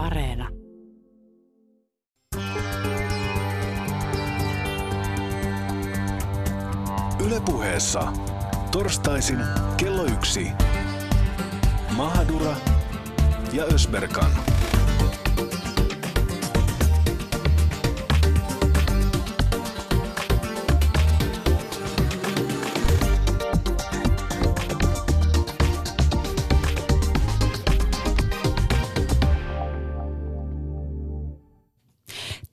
Areena. Ylepuheessa torstaisin kello yksi. Mahadura ja Ösberkan.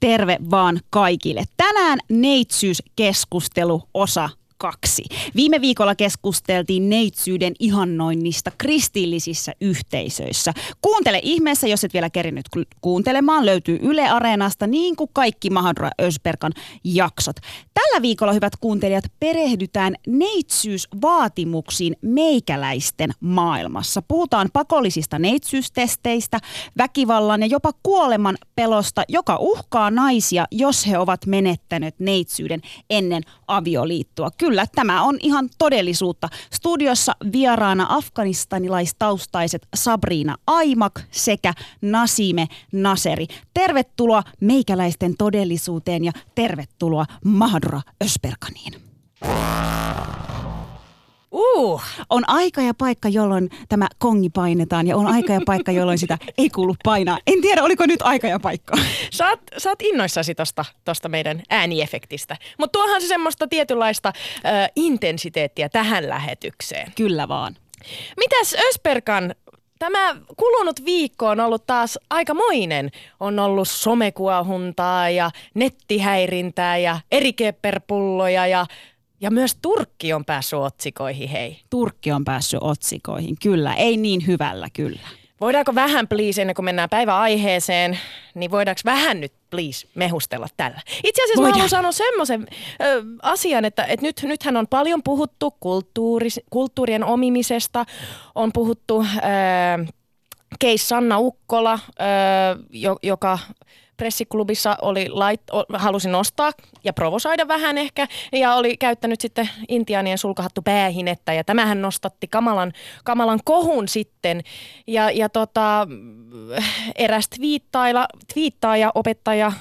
Terve vaan kaikille. Tänään neitsyyskeskustelu osa kaksi. Viime viikolla keskusteltiin neitsyyden ihannoinnista kristillisissä yhteisöissä. Kuuntele ihmeessä, jos et vielä kerinyt kuuntelemaan. Löytyy Yle Areenasta niin kuin kaikki Mahadra Ösberkan jaksot. Tällä viikolla, hyvät kuuntelijat, perehdytään neitsyysvaatimuksiin meikäläisten maailmassa. Puhutaan pakollisista neitsyystesteistä, väkivallan ja jopa kuoleman pelosta, joka uhkaa naisia, jos he ovat menettäneet neitsyyden ennen avioliittoa. Kyllä, tämä on ihan todellisuutta. Studiossa vieraana afganistanilaistaustaiset Sabrina Aimak sekä Nasime Naseri. Tervetuloa meikäläisten todellisuuteen ja tervetuloa Mahdra Ösperkaniin. Uh. On aika ja paikka, jolloin tämä kongi painetaan ja on aika ja paikka, jolloin sitä ei kuulu painaa. En tiedä, oliko nyt aika ja paikka. Sä oot, sä oot innoissasi tosta, tosta meidän ääniefektistä. Mutta tuohan se semmoista tietynlaista äh, intensiteettiä tähän lähetykseen. Kyllä vaan. Mitäs Ösperkan Tämä kulunut viikko on ollut taas aikamoinen. On ollut somekuohuntaa ja nettihäirintää ja erikepperpulloja ja ja myös Turkki on päässyt otsikoihin, hei. Turkki on päässyt otsikoihin, kyllä. Ei niin hyvällä, kyllä. Voidaanko vähän, please, ennen kuin mennään päiväaiheeseen, niin voidaanko vähän nyt, please, mehustella tällä? Itse asiassa Voidaan. mä haluan sanoa semmoisen ö, asian, että, että nyt, nythän on paljon puhuttu kulttuuri, kulttuurien omimisesta, on puhuttu... Ö, Keis Sanna Ukkola, ö, joka pressiklubissa oli lait, halusi nostaa ja provosoida vähän ehkä ja oli käyttänyt sitten intiaanien sulkahattu päähinettä ja tämähän nostatti kamalan, kamalan kohun sitten ja, ja tota, eräs twiittaaja, opettaja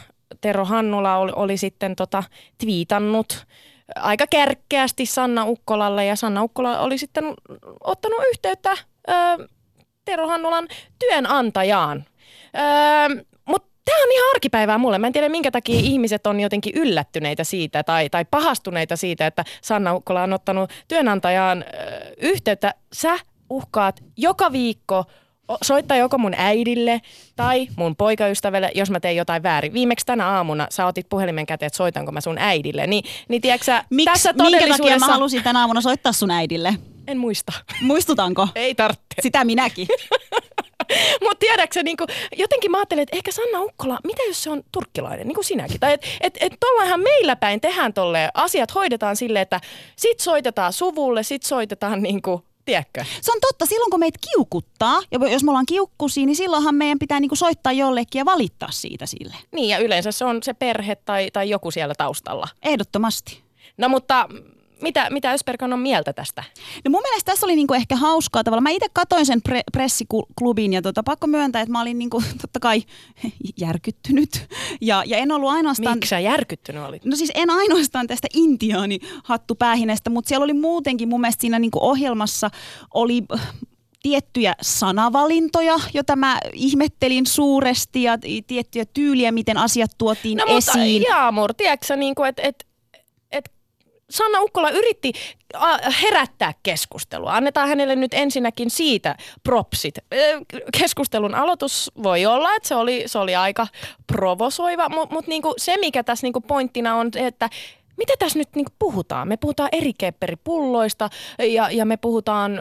Tero Hannula oli, oli sitten tota, twiitannut aika kärkkeästi Sanna Ukkolalle ja Sanna Ukkola oli sitten ottanut yhteyttä ö, Tero Hannulan työnantajaan. Öö, Tämä on ihan arkipäivää mulle. Mä en tiedä, minkä takia ihmiset on jotenkin yllättyneitä siitä tai, tai pahastuneita siitä, että Sanna Ukkola on ottanut työnantajaan ö, yhteyttä. Sä uhkaat joka viikko soittaa joko mun äidille tai mun poikaystävälle, jos mä teen jotain väärin. Viimeksi tänä aamuna sä otit puhelimen käteen, että soitanko mä sun äidille. Ni, niin tiedätkö Miks, tässä todellisuudessa... Minkä takia mä halusin tänä aamuna soittaa sun äidille? En muista. Muistutanko? Ei tarvitse. Sitä minäkin. Mutta tiedätkö niin kuin, jotenkin mä ajattelin, että ehkä Sanna Ukkola, mitä jos se on turkkilainen, niin kuin sinäkin. Tai että et, et tollainhan meillä päin tehdään tolle asiat hoidetaan silleen, että sit soitetaan suvulle, sit soitetaan niin kuin Tiedätkö? Se on totta, silloin kun meitä kiukuttaa, ja jos me ollaan kiukkusia, niin silloinhan meidän pitää niinku soittaa jollekin ja valittaa siitä sille. Niin, ja yleensä se on se perhe tai, tai joku siellä taustalla. Ehdottomasti. No mutta mitä, mitä Ösperkan on mieltä tästä? No mun mielestä tässä oli niinku ehkä hauskaa tavalla. Mä itse katoin sen pre- pressiklubin ja tota, pakko myöntää, että mä olin niinku, totta kai järkyttynyt. Ja, ja en ollut ainoastaan... Miksi sä järkyttynyt olit? No siis en ainoastaan tästä intiaani hattupäähinestä, mutta siellä oli muutenkin mun mielestä siinä niinku ohjelmassa oli tiettyjä sanavalintoja, joita mä ihmettelin suuresti ja tiettyjä tyyliä, miten asiat tuotiin no, esiin. Mutta Jaamur, tiedätkö, niin kuin, että, että Sanna Ukkola yritti herättää keskustelua. Annetaan hänelle nyt ensinnäkin siitä propsit. Keskustelun aloitus voi olla, että se oli, se oli aika provosoiva, mutta mut niinku se mikä tässä niinku pointtina on, että mitä tässä nyt niin puhutaan? Me puhutaan eri kepperipulloista ja, ja me puhutaan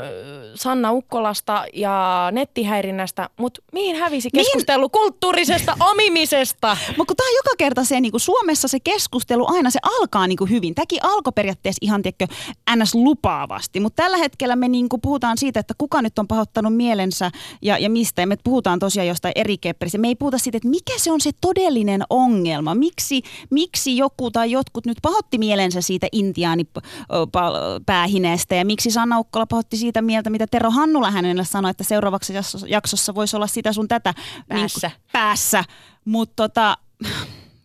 Sanna Ukkolasta ja nettihäirinnästä, mutta mihin hävisi keskustelu mihin? kulttuurisesta omimisesta? Mutta kun tämä on joka kerta se, niin kuin Suomessa se keskustelu aina se alkaa niin kuin hyvin. Tämäkin alkoi periaatteessa ihan tiedätkö, ns. lupaavasti, mutta tällä hetkellä me niin kuin puhutaan siitä, että kuka nyt on pahoittanut mielensä ja, ja mistä. Ja me puhutaan tosiaan jostain eri kepperistä. Me ei puhuta siitä, että mikä se on se todellinen ongelma. Miksi, miksi joku tai jotkut nyt pahoittavat pahotti mielensä siitä intiaanipäähineestä ja miksi Sanna Ukkola pahotti siitä mieltä, mitä Tero Hannula hänelle sanoi, että seuraavaksi jaksossa voisi olla sitä sun tätä päässä. Niin, päässä. Mutta tota,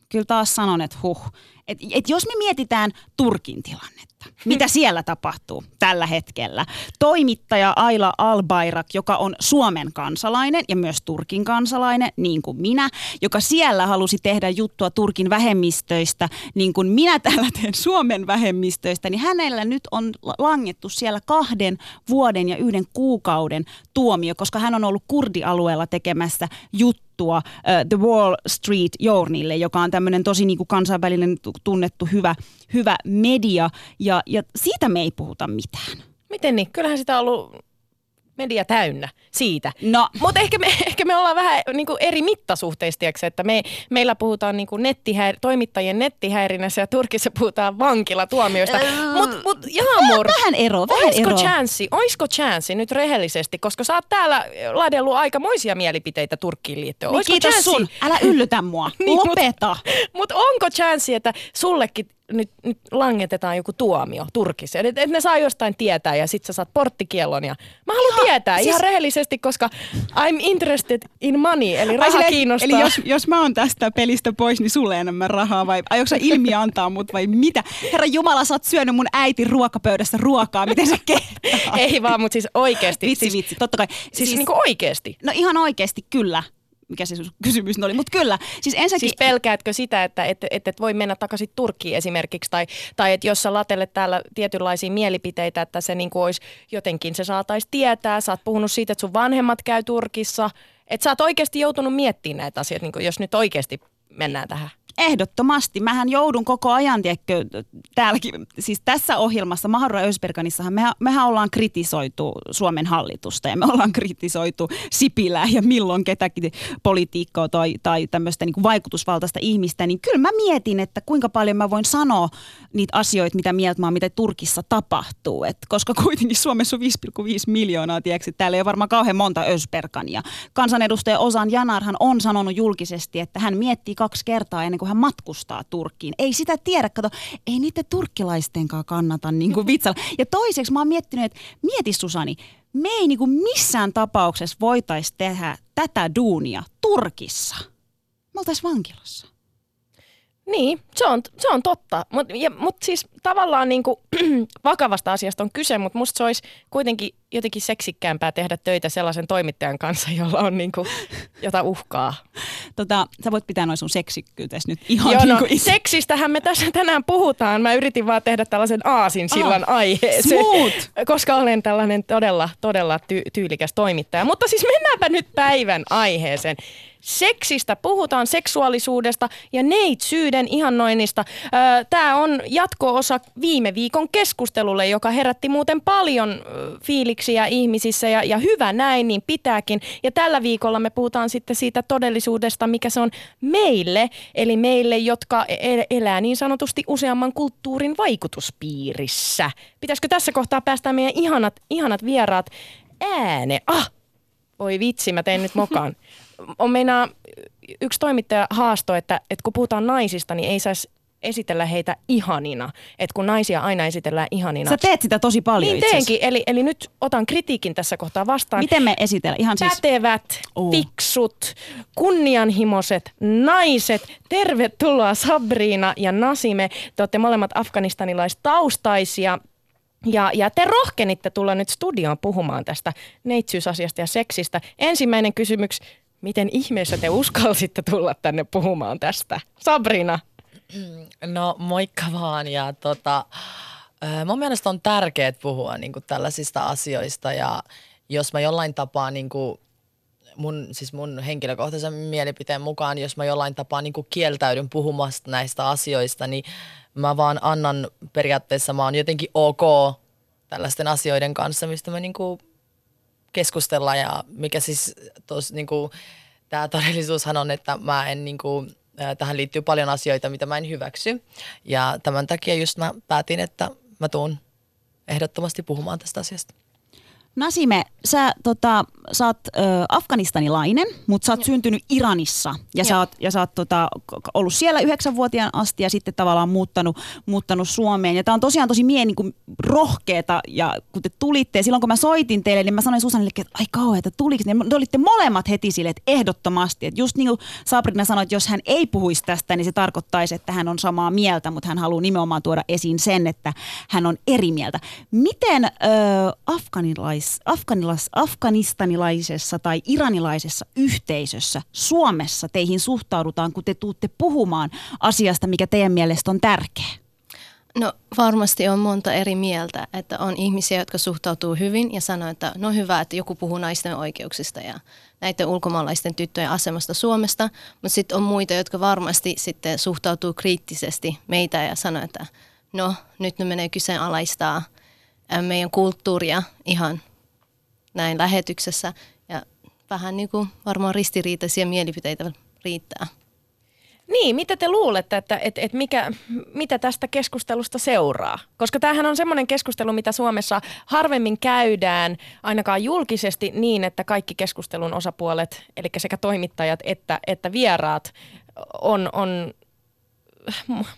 kyllä taas sanon, että huh. Et, et jos me mietitään Turkin tilannetta, mitä siellä tapahtuu tällä hetkellä. Toimittaja Aila Albayrak, joka on Suomen kansalainen ja myös Turkin kansalainen, niin kuin minä, joka siellä halusi tehdä juttua Turkin vähemmistöistä, niin kuin minä täällä teen Suomen vähemmistöistä, niin hänellä nyt on langettu siellä kahden vuoden ja yhden kuukauden tuomio, koska hän on ollut kurdialueella tekemässä juttua uh, The Wall Street Journalille, joka on tämmöinen tosi niin kuin kansainvälinen tunnettu hyvä, hyvä media. Ja, ja siitä me ei puhuta mitään. Miten niin? Kyllähän sitä on ollut media täynnä siitä. No. Mutta ehkä me, ehkä me ollaan vähän niin kuin eri mittasuhteista, että me, meillä puhutaan niin kuin nettihäir- toimittajien nettihäirinnässä ja Turkissa puhutaan vankilatuomioista. Mutta mut, Jaamur, vähän ero, vähän olisiko ero. chanssi, olisiko chanssi nyt rehellisesti, koska sä oot täällä ladellut aikamoisia mielipiteitä Turkkiin liittyen. Niin kiitos chanssi? sun, älä yllytä mua, Niin, mut- lopeta. Mutta onko chanssi, että sullekin nyt, nyt langetetaan joku tuomio Turkissa? Että et ne saa jostain tietää ja sit sä saat porttikiellon. Ja... Mä haluan tietää siis- ihan rehellisesti, koska I'm interested in money, eli raha Ai kiinnostaa. Eli jos, jos mä oon tästä pelistä pois, niin sulle enemmän rahaa vai aiotko sä ilmi antaa mut vai mitä? Herra Jumala, sä oot syönyt mun äitin ruokapöydässä ruokaa, miten sä kehtaa? Ei vaan, mutta siis oikeasti. Vitsi, siis, vitsi, totta kai. Siis, siis niinku oikeasti. No ihan oikeasti, kyllä. Mikä se kysymys oli, mutta kyllä. Siis ensinnäkin... Siis pelkäätkö sitä, että et, et, et voi mennä takaisin Turkkiin esimerkiksi, tai, tai että jos sä latelet täällä tietynlaisia mielipiteitä, että se niinku olisi jotenkin, se saataisiin tietää, sä oot puhunut siitä, että sun vanhemmat käy Turkissa, että sä oot oikeasti joutunut miettimään näitä asioita, niinku, jos nyt oikeasti mennään tähän. Ehdottomasti. Mähän joudun koko ajan, tiedätkö, täälläkin, siis tässä ohjelmassa, Mahara Ösberganissahan, mehän, mehän ollaan kritisoitu Suomen hallitusta ja me ollaan kritisoitu Sipilää ja milloin ketäkin politiikkaa tai, tai tämmöistä niin vaikutusvaltaista ihmistä, niin kyllä mä mietin, että kuinka paljon mä voin sanoa niitä asioita, mitä mieltä mä oon, mitä Turkissa tapahtuu. Et koska kuitenkin Suomessa on 5,5 miljoonaa, tiedätkö, täällä ei ole varmaan kauhean monta Ösbergania. Kansanedustaja Osan Janarhan on sanonut julkisesti, että hän miettii kaksi kertaa ennen kuin hän matkustaa Turkkiin. Ei sitä tiedä, kato, ei niiden turkkilaistenkaan kannata niin kuin vitsailla. Ja toiseksi mä oon miettinyt, että mieti Susani, me ei niin kuin missään tapauksessa voitaisi tehdä tätä duunia Turkissa. Me oltaisiin vankilassa. Niin, se on, se on totta. Mutta mut siis tavallaan niinku, vakavasta asiasta on kyse, mutta musta se olisi kuitenkin jotenkin seksikkäämpää tehdä töitä sellaisen toimittajan kanssa, jolla on niinku jota uhkaa. Tota, sä voit pitää noin sun seksikkyytes nyt ihan Joo, no, kuin itse. seksistähän me tässä tänään puhutaan. Mä yritin vaan tehdä tällaisen aasin sillan Ah, aiheeseen, smooth. koska olen tällainen todella, todella ty- tyylikäs toimittaja. Mutta siis mennäänpä nyt päivän aiheeseen. Seksistä puhutaan, seksuaalisuudesta ja neitsyyden ihannoinnista. Tämä on jatko-osa viime viikon keskustelulle, joka herätti muuten paljon fiiliksiä ihmisissä ja, ja hyvä näin, niin pitääkin. Ja tällä viikolla me puhutaan sitten siitä todellisuudesta, mikä se on meille, eli meille, jotka e- elää niin sanotusti useamman kulttuurin vaikutuspiirissä. Pitäisikö tässä kohtaa päästä meidän ihanat, ihanat vieraat ääne? Ah, voi vitsi, mä tein nyt mokan. On meinaa, yksi toimittaja haastoi, että, että kun puhutaan naisista, niin ei saisi esitellä heitä ihanina. Että kun naisia aina esitellään ihanina. Sä teet sitä tosi paljon niin teenkin, eli, eli nyt otan kritiikin tässä kohtaa vastaan. Miten me esitellään? Ihan siis... Pätevät, Oo. fiksut, kunnianhimoiset naiset. Tervetuloa Sabrina ja Nasime. Te olette molemmat afganistanilaistaustaisia. Ja, ja te rohkenitte tulla nyt studioon puhumaan tästä neitsyysasiasta ja seksistä. Ensimmäinen kysymys, miten ihmeessä te uskalsitte tulla tänne puhumaan tästä? Sabrina. No moikka vaan ja tota, mun mielestä on tärkeää puhua niin kuin tällaisista asioista ja jos mä jollain tapaa niin kuin mun, siis mun henkilökohtaisen mielipiteen mukaan, jos mä jollain tapaa niin kieltäydyn puhumasta näistä asioista, niin mä vaan annan periaatteessa, mä oon jotenkin ok tällaisten asioiden kanssa, mistä me niin kuin keskustella ja mikä siis tos, niin kuin, tämä todellisuushan on, että mä en niin kuin, tähän liittyy paljon asioita, mitä mä en hyväksy ja tämän takia just mä päätin, että mä tuun ehdottomasti puhumaan tästä asiasta. Nasime, sä, tota, sä oot ö, afganistanilainen, mutta sä oot syntynyt Iranissa ja sä oot, ja sä oot tota, ollut siellä yhdeksänvuotiaan asti ja sitten tavallaan muuttanut, muuttanut Suomeen. Ja tää on tosiaan tosi mie niin rohkeeta ja kun te tulitte ja silloin kun mä soitin teille, niin mä sanoin Susanille, että ai kauhean, että tuliko. Niin te olitte molemmat heti sille, että ehdottomasti. Että just niin kuin Sabrina sanoi, että jos hän ei puhuisi tästä, niin se tarkoittaisi, että hän on samaa mieltä, mutta hän haluaa nimenomaan tuoda esiin sen, että hän on eri mieltä. Miten ö, afganilais, afganilais, afganistanilaisessa tai iranilaisessa yhteisössä Suomessa teihin suhtaudutaan, kun te tuutte puhumaan asiasta, mikä teidän mielestä on tärkeä? No varmasti on monta eri mieltä, että on ihmisiä, jotka suhtautuu hyvin ja sanoo, että no hyvä, että joku puhuu naisten oikeuksista ja näiden ulkomaalaisten tyttöjen asemasta Suomesta, mutta sitten on muita, jotka varmasti sitten suhtautuu kriittisesti meitä ja sanoo, että no nyt ne menee kyseenalaistaa meidän kulttuuria ihan näin lähetyksessä ja vähän niin kuin varmaan ristiriitaisia mielipiteitä riittää. Niin, mitä te luulette, että, että, että mikä, mitä tästä keskustelusta seuraa? Koska tämähän on semmoinen keskustelu, mitä Suomessa harvemmin käydään, ainakaan julkisesti niin, että kaikki keskustelun osapuolet, eli sekä toimittajat että, että vieraat, on, on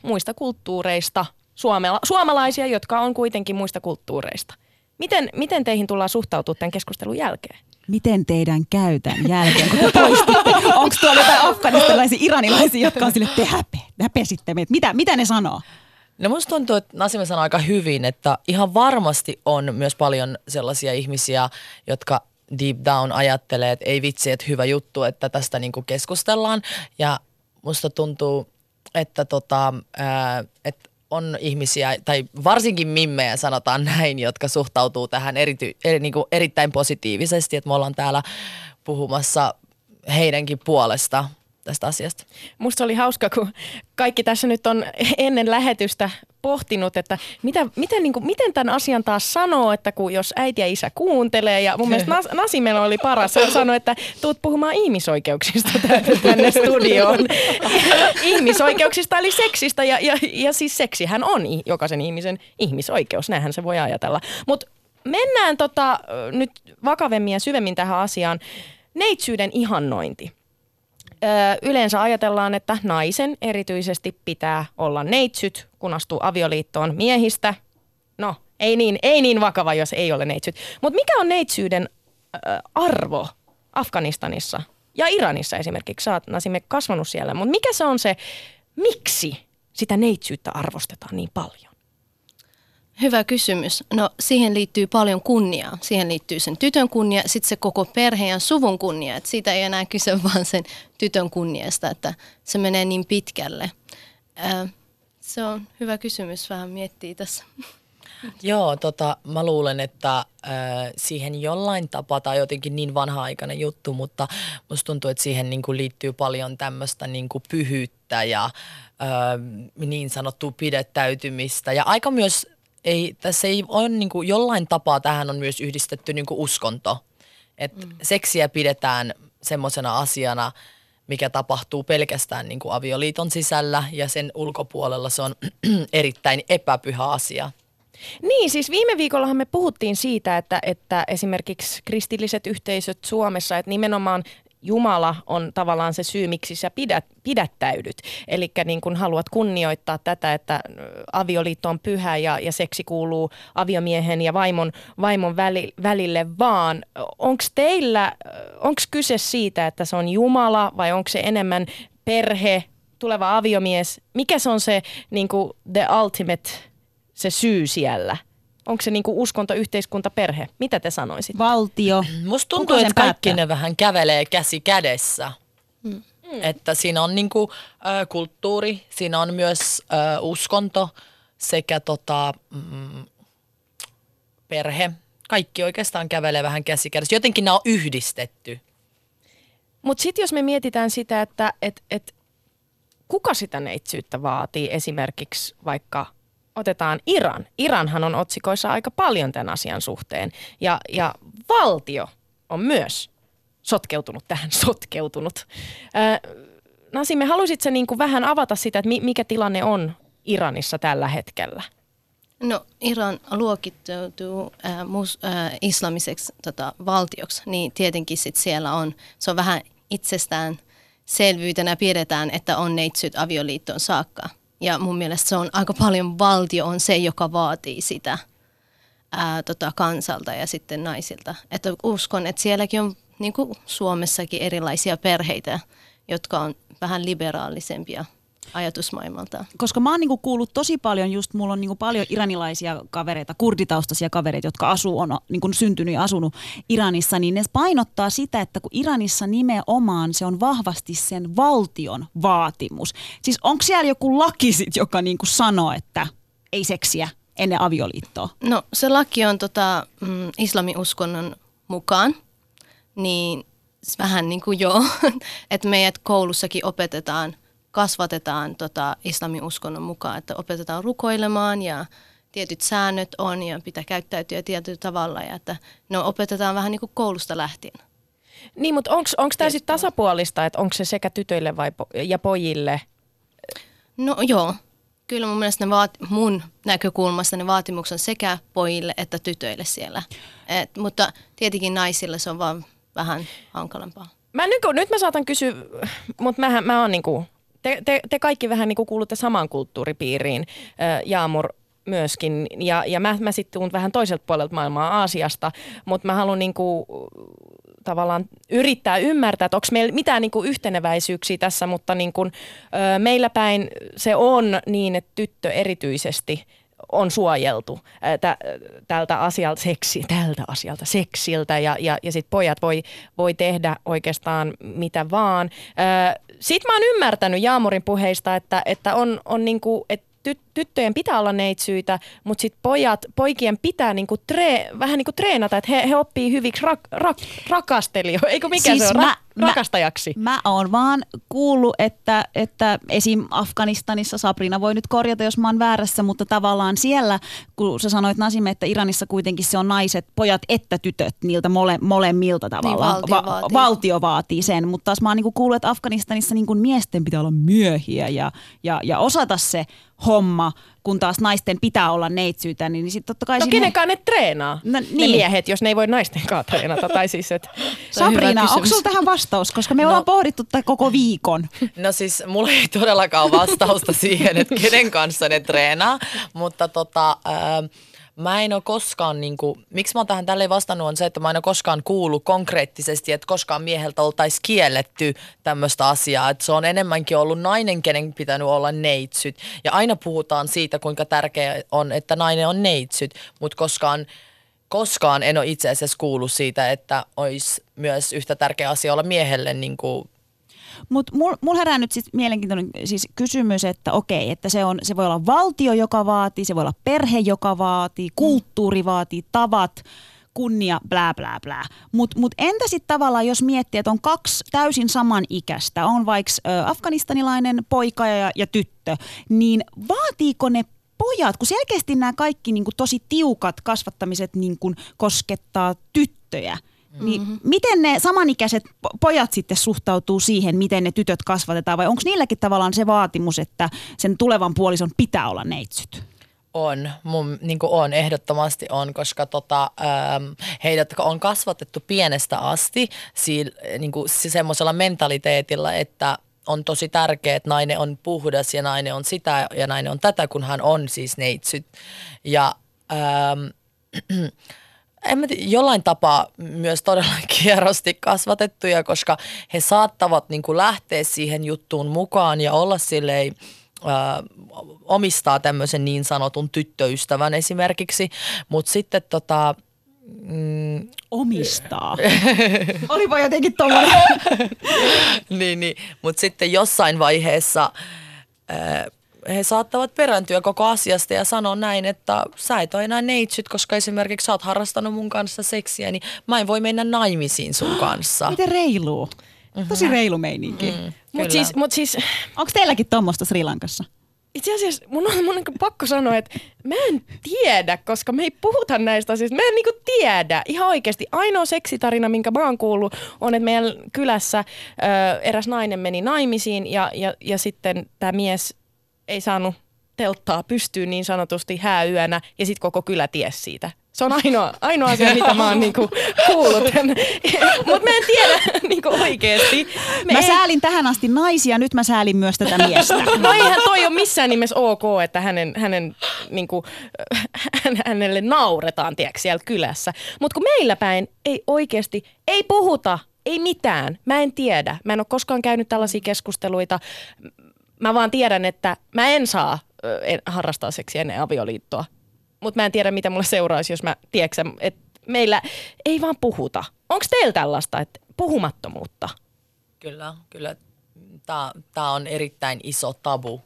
muista kulttuureista, suomala, suomalaisia, jotka on kuitenkin muista kulttuureista. Miten, miten teihin tullaan suhtautua tämän keskustelun jälkeen? miten teidän käytän jälkeen, kun te poistitte? Onko tuolla jotain afganistalaisia, iranilaisia, jotka on sille, te häpe, häpesitte meitä. Mitä, mitä ne sanoo? No musta tuntuu, että Nasime sanoi aika hyvin, että ihan varmasti on myös paljon sellaisia ihmisiä, jotka deep down ajattelee, että ei vitsi, että hyvä juttu, että tästä niinku keskustellaan. Ja musta tuntuu, että tota, ää, että on ihmisiä, tai varsinkin mimmejä sanotaan näin, jotka suhtautuu tähän erity, eri, niin kuin erittäin positiivisesti, että me ollaan täällä puhumassa heidänkin puolesta tästä asiasta. Musta oli hauska, kun kaikki tässä nyt on ennen lähetystä pohtinut, että mitä, miten, niin kuin, miten tämän asian taas sanoo, että kun jos äiti ja isä kuuntelee, ja mun mielestä Nas, Nasimelo oli paras, hän sanoi, että tuut puhumaan ihmisoikeuksista tänne studioon. ihmisoikeuksista eli seksistä, ja, ja, ja siis seksihän on jokaisen ihmisen ihmisoikeus, näinhän se voi ajatella. Mutta mennään tota, nyt vakavemmin ja syvemmin tähän asiaan. Neitsyyden ihannointi yleensä ajatellaan, että naisen erityisesti pitää olla neitsyt, kun astuu avioliittoon miehistä. No, ei niin, ei niin vakava, jos ei ole neitsyt. Mutta mikä on neitsyyden arvo Afganistanissa ja Iranissa esimerkiksi? Sä oot Nasime kasvanut siellä, mutta mikä se on se, miksi sitä neitsyyttä arvostetaan niin paljon? Hyvä kysymys. No siihen liittyy paljon kunniaa. Siihen liittyy sen tytön kunnia, sitten se koko perheen ja suvun kunnia. Et siitä ei enää kyse vaan sen tytön kunniasta, että se menee niin pitkälle. Se on hyvä kysymys, vähän miettii tässä. Joo, tota, mä luulen, että äh, siihen jollain tapaa, tai jotenkin niin vanha-aikainen juttu, mutta musta tuntuu, että siihen niin kuin liittyy paljon tämmöistä niin kuin pyhyyttä ja äh, niin sanottua pidettäytymistä ja aika myös ei, tässä ei ole niin kuin, jollain tapaa tähän on myös yhdistetty niin kuin uskonto. että mm. seksiä pidetään semmoisena asiana, mikä tapahtuu pelkästään niin kuin avioliiton sisällä ja sen ulkopuolella se on erittäin epäpyhä asia. Niin, siis viime viikollahan me puhuttiin siitä, että, että esimerkiksi kristilliset yhteisöt Suomessa, että nimenomaan Jumala on tavallaan se syy, miksi sä pidät, pidättäydyt. Eli niin kun haluat kunnioittaa tätä, että avioliitto on pyhä ja, ja seksi kuuluu aviomiehen ja vaimon, vaimon väli, välille, vaan onko teillä, onko kyse siitä, että se on Jumala vai onko se enemmän perhe, tuleva aviomies? Mikä se on se niin the ultimate, se syy siellä? Onko se niinku uskonto, yhteiskunta, perhe? Mitä te sanoisitte? Valtio. Musta tuntuu, että kaikki päättää? ne vähän kävelee käsi kädessä. Mm. Että siinä on niinku, äh, kulttuuri, siinä on myös äh, uskonto sekä tota, mm, perhe. Kaikki oikeastaan kävelee vähän käsi kädessä. Jotenkin nämä on yhdistetty. Mutta sitten jos me mietitään sitä, että et, et, kuka sitä neitsyyttä vaatii esimerkiksi vaikka – otetaan Iran. Iranhan on otsikoissa aika paljon tämän asian suhteen. Ja, ja valtio on myös sotkeutunut tähän, sotkeutunut. Äh, Nasime, haluaisitko niin kuin vähän avata sitä, että mikä tilanne on Iranissa tällä hetkellä? No Iran luokittautuu äh, mus, äh, islamiseksi tota, valtioksi, niin tietenkin sit siellä on, se on vähän itsestään selvyytenä pidetään, että on neitsyt avioliittoon saakka. Ja mun mielestä se on aika paljon valtio on se, joka vaatii sitä ää, tota, kansalta ja sitten naisilta. Että uskon, että sielläkin on niin kuin Suomessakin erilaisia perheitä, jotka on vähän liberaalisempia ajatusmaailmalta. Koska mä oon niinku kuullut tosi paljon, just mulla on niinku paljon iranilaisia kavereita, kurditaustaisia kavereita, jotka asuu, on niinku syntynyt ja asunut Iranissa, niin ne painottaa sitä, että kun Iranissa nimenomaan se on vahvasti sen valtion vaatimus. Siis onko siellä joku laki sit, joka niinku sanoo, että ei seksiä ennen avioliittoa? No se laki on tota, mm, islamiuskonnon mukaan, niin vähän niin kuin joo, että meidät koulussakin opetetaan, kasvatetaan tota islamin uskonnon mukaan, että opetetaan rukoilemaan ja tietyt säännöt on ja pitää käyttäytyä tietyllä tavalla ja että ne opetetaan vähän niin kuin koulusta lähtien. Niin, mutta onko tämä sitten tasapuolista, että onko se sekä tytöille vai po- ja pojille? No joo, kyllä mun mielestä ne vaat, mun näkökulmasta ne vaatimukset on sekä pojille että tytöille siellä. Et, mutta tietenkin naisille se on vaan vähän hankalampaa. Mä nyt, nyt mä saatan kysyä, mutta mä, mä oon niinku, te, te, te kaikki vähän niinku kuulutte samaan kulttuuripiiriin, Jaamur myöskin, ja, ja mä, mä sitten tuun vähän toiselta puolelta maailmaa Aasiasta, mutta mä haluan niinku, tavallaan yrittää ymmärtää, että onko meillä mitään niinku yhteneväisyyksiä tässä, mutta niinku, ö, meillä päin se on niin, että tyttö erityisesti on suojeltu tä, tältä asialta, seksi, tältä asialta seksiltä. Ja, ja, ja sitten pojat voi, voi tehdä oikeastaan mitä vaan. Sitten mä oon ymmärtänyt Jaamurin puheista, että, että on, on niinku, että ty, tyttöjen pitää olla neitsyitä, mutta sitten pojat, poikien pitää niinku tre, vähän niinku treenata, että he, he oppii hyviksi rak, rak, rakastelijoiksi, eikö mikä Siis se on, mä- Ra, rakastajaksi. Mä oon vaan kuullut, että, että esim. Afganistanissa, Sabrina voi nyt korjata, jos mä oon väärässä, mutta tavallaan siellä, kun sä sanoit Nasim, että Iranissa kuitenkin se on naiset, pojat että tytöt, niiltä mole, molemmilta tavallaan. valtio vaatii. valtio vaatii sen, mutta taas mä oon niinku kuullut, että Afganistanissa niinku miesten pitää olla miehiä ja, ja, ja osata se homma, kun taas naisten pitää olla neitsyitä, niin sitten totta kai No sinne- kenenkaan ne treenaa, No ne niin. miehet, jos ne ei voi naisten kanssa treenata. tai siis, et, Sabrina, onko sulla tähän vastaus? Koska me ollaan pohdittu tätä koko viikon. No siis mulla ei todellakaan vastausta siihen, että kenen kanssa ne treenaa, mutta tota, ää, mä en ole koskaan, niin kuin, miksi mä oon tähän tälleen vastannut on se, että mä en ole koskaan kuullut konkreettisesti, että koskaan mieheltä oltaisi kielletty tämmöistä asiaa. Että se on enemmänkin ollut nainen, kenen pitänyt olla neitsyt. Ja aina puhutaan siitä, kuinka tärkeää on, että nainen on neitsyt, mutta koskaan koskaan en ole itse asiassa kuullut siitä, että olisi myös yhtä tärkeä asia olla miehelle niin kuin Mutta mulla mul herää nyt siis mielenkiintoinen siis kysymys, että okei, että se, on, se voi olla valtio, joka vaatii, se voi olla perhe, joka vaatii, kulttuuri vaatii, tavat, kunnia, blää, blää, blää. Mutta mut entä sitten tavallaan, jos miettii, että on kaksi täysin samanikäistä, on vaikka afganistanilainen poika ja, ja tyttö, niin vaatiiko ne pojat, kun selkeästi nämä kaikki niin kuin tosi tiukat kasvattamiset niin kuin koskettaa tyttöjä, niin mm-hmm. miten ne samanikäiset po- pojat sitten suhtautuu siihen, miten ne tytöt kasvatetaan, vai onko niilläkin tavallaan se vaatimus, että sen tulevan puolison pitää olla neitsyt? On, mun niin on, ehdottomasti on, koska tota, ähm, heidät on kasvatettu pienestä asti si, niin kuin, semmoisella mentaliteetilla, että on tosi tärkeää, että nainen on puhdas ja nainen on sitä ja nainen on tätä, kun hän on siis neitsyt. Ja ähm, en mä tiedä, jollain tapaa myös todella kierrosti kasvatettuja, koska he saattavat niin kuin lähteä siihen juttuun mukaan ja olla silleen, ää, omistaa tämmöisen niin sanotun tyttöystävän esimerkiksi, mutta sitten tota, mm, Omistaa. Olipa jotenkin tommoinen. niin, niin. mutta sitten jossain vaiheessa ää, he saattavat perääntyä koko asiasta ja sanoa näin, että sä et ole enää neitsyt, koska esimerkiksi sä oot harrastanut mun kanssa seksiä, niin mä en voi mennä naimisiin sun kanssa. Miten reilu? Tosi reilu meininki. Mm. Mutta siis, mut siis Onko teilläkin tuommoista Sri Lankassa? itse asiassa mun on, mun on pakko sanoa, että mä en tiedä, koska me ei puhuta näistä asioista. Mä en niinku tiedä. Ihan oikeasti. Ainoa seksitarina, minkä mä oon kuullut, on, että meidän kylässä ö, eräs nainen meni naimisiin ja, ja, ja sitten tämä mies ei saanut telttaa pystyy niin sanotusti hääyönä ja sitten koko kylä ties siitä. Se on ainoa, ainoa asia, mitä mä oon niinku kuullut. Mutta mä en tiedä niinku oikeesti. Me Mä ei, säälin tähän asti naisia, nyt mä säälin myös tätä miestä. no eihän toi ole missään nimessä ok, että hänen, hänen, niinku, hän, hänelle nauretaan tiedätkö, siellä kylässä. Mutta kun meillä päin ei oikeasti, ei puhuta, ei mitään. Mä en tiedä. Mä en ole koskaan käynyt tällaisia keskusteluita. Mä vaan tiedän, että mä en saa en, harrastaa seksiä ennen avioliittoa. Mutta mä en tiedä, mitä mulle seuraisi, jos mä tiedätkö, että meillä ei vaan puhuta. Onko teillä tällaista, että puhumattomuutta? Kyllä, kyllä. Tämä on erittäin iso tabu.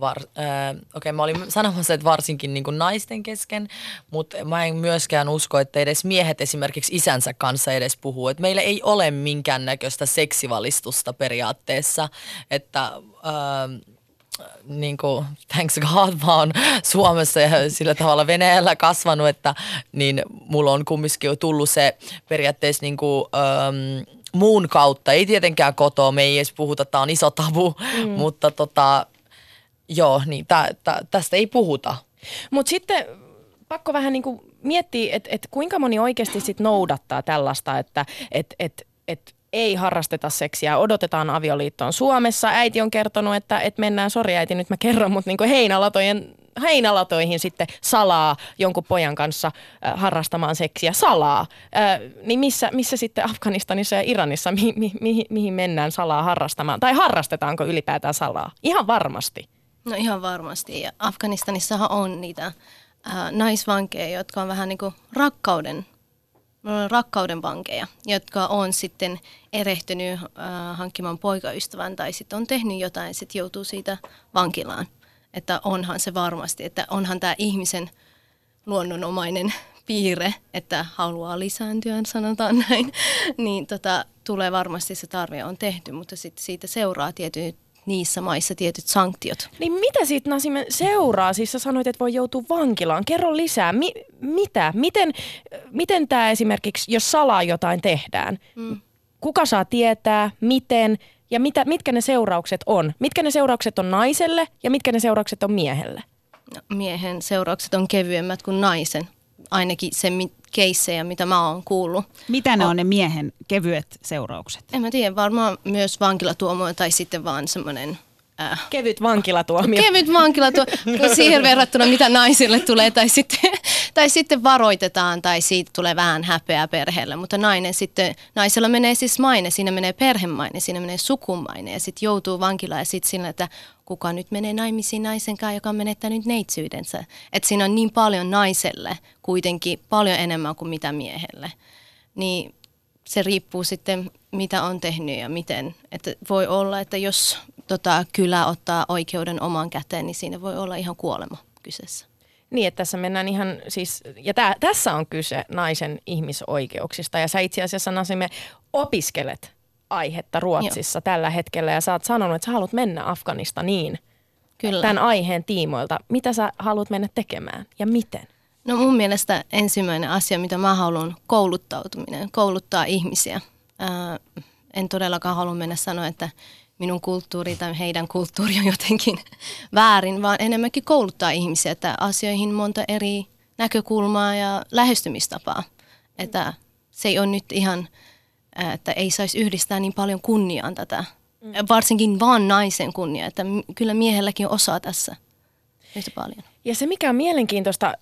Var, äh, Okei, okay, mä olin sanomassa, että varsinkin niin kuin naisten kesken, mutta mä en myöskään usko, että edes miehet esimerkiksi isänsä kanssa edes puhuu. Et meillä ei ole minkäännäköistä seksivalistusta periaatteessa, että... Äh, niin kuin, thanks God, mä oon Suomessa ja sillä tavalla Venäjällä kasvanut, että niin mulla on kumminkin jo tullut se periaatteessa niin kuin, ähm, muun kautta. Ei tietenkään kotoa, me ei edes puhuta, tämä on iso tabu, mm. mutta tota, joo, niin tä, tä, tästä ei puhuta. Mutta sitten pakko vähän niin kuin miettiä, että et kuinka moni oikeasti sit noudattaa tällaista, että et, et, et ei harrasteta seksiä, odotetaan avioliittoon. Suomessa äiti on kertonut, että, että mennään, sori äiti, nyt mä kerron, mutta niin heinälatojen heinälatoihin sitten salaa jonkun pojan kanssa äh, harrastamaan seksiä salaa. Äh, niin missä, missä sitten Afganistanissa ja Iranissa, mi, mi, mi, mihin mennään salaa harrastamaan? Tai harrastetaanko ylipäätään salaa? Ihan varmasti. No ihan varmasti. Ja Afganistanissahan on niitä äh, naisvankeja, jotka on vähän niin kuin rakkauden, rakkauden vankeja, jotka on sitten erehtynyt äh, hankkimaan poikaystävän tai sitten on tehnyt jotain sitten joutuu siitä vankilaan. Että onhan se varmasti, että onhan tämä ihmisen luonnonomainen piirre, että haluaa lisääntyä, sanotaan näin, niin tota, tulee varmasti se tarve on tehty, mutta sitten siitä seuraa tietyt niissä maissa tietyt sanktiot. Niin mitä siitä Nasime seuraa? Siis sä sanoit, että voi joutua vankilaan. Kerro lisää. Mi- mitä? Miten, miten tämä esimerkiksi, jos salaa jotain tehdään, mm. kuka saa tietää, miten ja mitä, mitkä ne seuraukset on? Mitkä ne seuraukset on naiselle ja mitkä ne seuraukset on miehelle? No, miehen seuraukset on kevyemmät kuin naisen. Ainakin se keissejä, mitä mä oon kuullut. Mitä ne on, on ne miehen kevyet seuraukset? En mä tiedä, varmaan myös vankilatuomio tai sitten vaan semmoinen Äh. Kevyt vankilatuomio. Kevyt vankilatuomio siihen verrattuna, mitä naisille tulee, tai sitten, tai sitten varoitetaan, tai siitä tulee vähän häpeää perheelle. Mutta nainen sitten, naisella menee siis maine, siinä menee perhemaine, siinä menee sukumaine, ja sitten joutuu vankilaan, ja sitten sillä, että kuka nyt menee naimisiin naisen kanssa, joka on menettänyt neitsyydensä. Että siinä on niin paljon naiselle kuitenkin paljon enemmän kuin mitä miehelle. Niin se riippuu sitten, mitä on tehnyt ja miten. Että voi olla, että jos tota, kylä ottaa oikeuden omaan käteen, niin siinä voi olla ihan kuolema kyseessä. Niin, että tässä mennään ihan siis, ja tää, tässä on kyse naisen ihmisoikeuksista, ja sä itse asiassa Nasime opiskelet aihetta Ruotsissa Joo. tällä hetkellä, ja sä oot sanonut, että sä haluat mennä Afganistaniin Kyllä. tämän aiheen tiimoilta. Mitä sä haluat mennä tekemään, ja miten? No mun mielestä ensimmäinen asia, mitä mä haluan, kouluttautuminen, kouluttaa ihmisiä. Ää, en todellakaan halua mennä sanoa, että minun kulttuuri tai heidän kulttuuri on jotenkin väärin, vaan enemmänkin kouluttaa ihmisiä, että asioihin monta eri näkökulmaa ja lähestymistapaa. Että se ei ole nyt ihan, että ei saisi yhdistää niin paljon kunniaan tätä, mm. varsinkin vaan naisen kunnia, että kyllä miehelläkin on osaa tässä yhtä paljon. Ja se mikä on mielenkiintoista,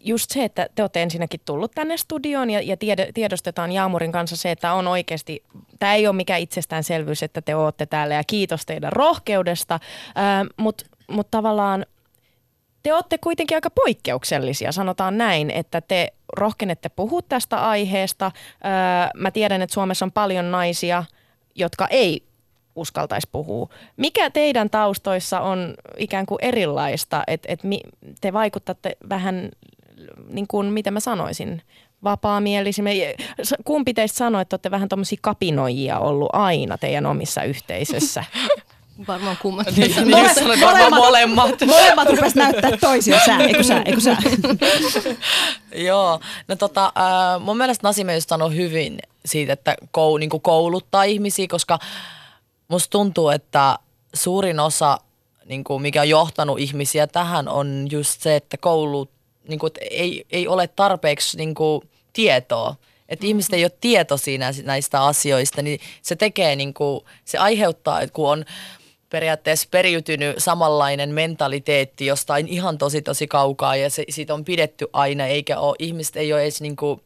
just se, että te olette ensinnäkin tullut tänne studioon ja, ja tiedostetaan Jaamurin kanssa se, että on oikeasti, tämä ei ole mikään itsestäänselvyys, että te olette täällä ja kiitos teidän rohkeudesta, äh, mutta mut tavallaan te olette kuitenkin aika poikkeuksellisia, sanotaan näin, että te rohkenette puhua tästä aiheesta. Äh, mä tiedän, että Suomessa on paljon naisia, jotka ei uskaltaisi puhua. Mikä teidän taustoissa on ikään kuin erilaista, että et te vaikutatte vähän, niin kuin, mitä mä sanoisin, vapaamielisimme. Kumpi teistä sanoi, että olette vähän tuommoisia kapinoijia ollut aina teidän omissa yhteisössä? Varmaan kummat. Niin, niin molemmat, varmaan molemmat. Molemmat rupes näyttää toisia. Sä, eikö sä, eikö sä? Joo, no tota, äh, mun mielestä Nasime just sanoi hyvin siitä, että kou, niin kouluttaa ihmisiä, koska musta tuntuu, että suurin osa niin kuin, mikä on johtanut ihmisiä tähän, on just se, että koulut niin kuin, että ei, ei ole tarpeeksi niin kuin, tietoa. Että ihmiset ei ole tietoisia näistä asioista, niin se tekee, niin kuin, se aiheuttaa, että kun on periaatteessa periytynyt samanlainen mentaliteetti jostain ihan tosi tosi kaukaa ja se, siitä on pidetty aina, eikä ole, ihmiset ei ole edes niin kuin,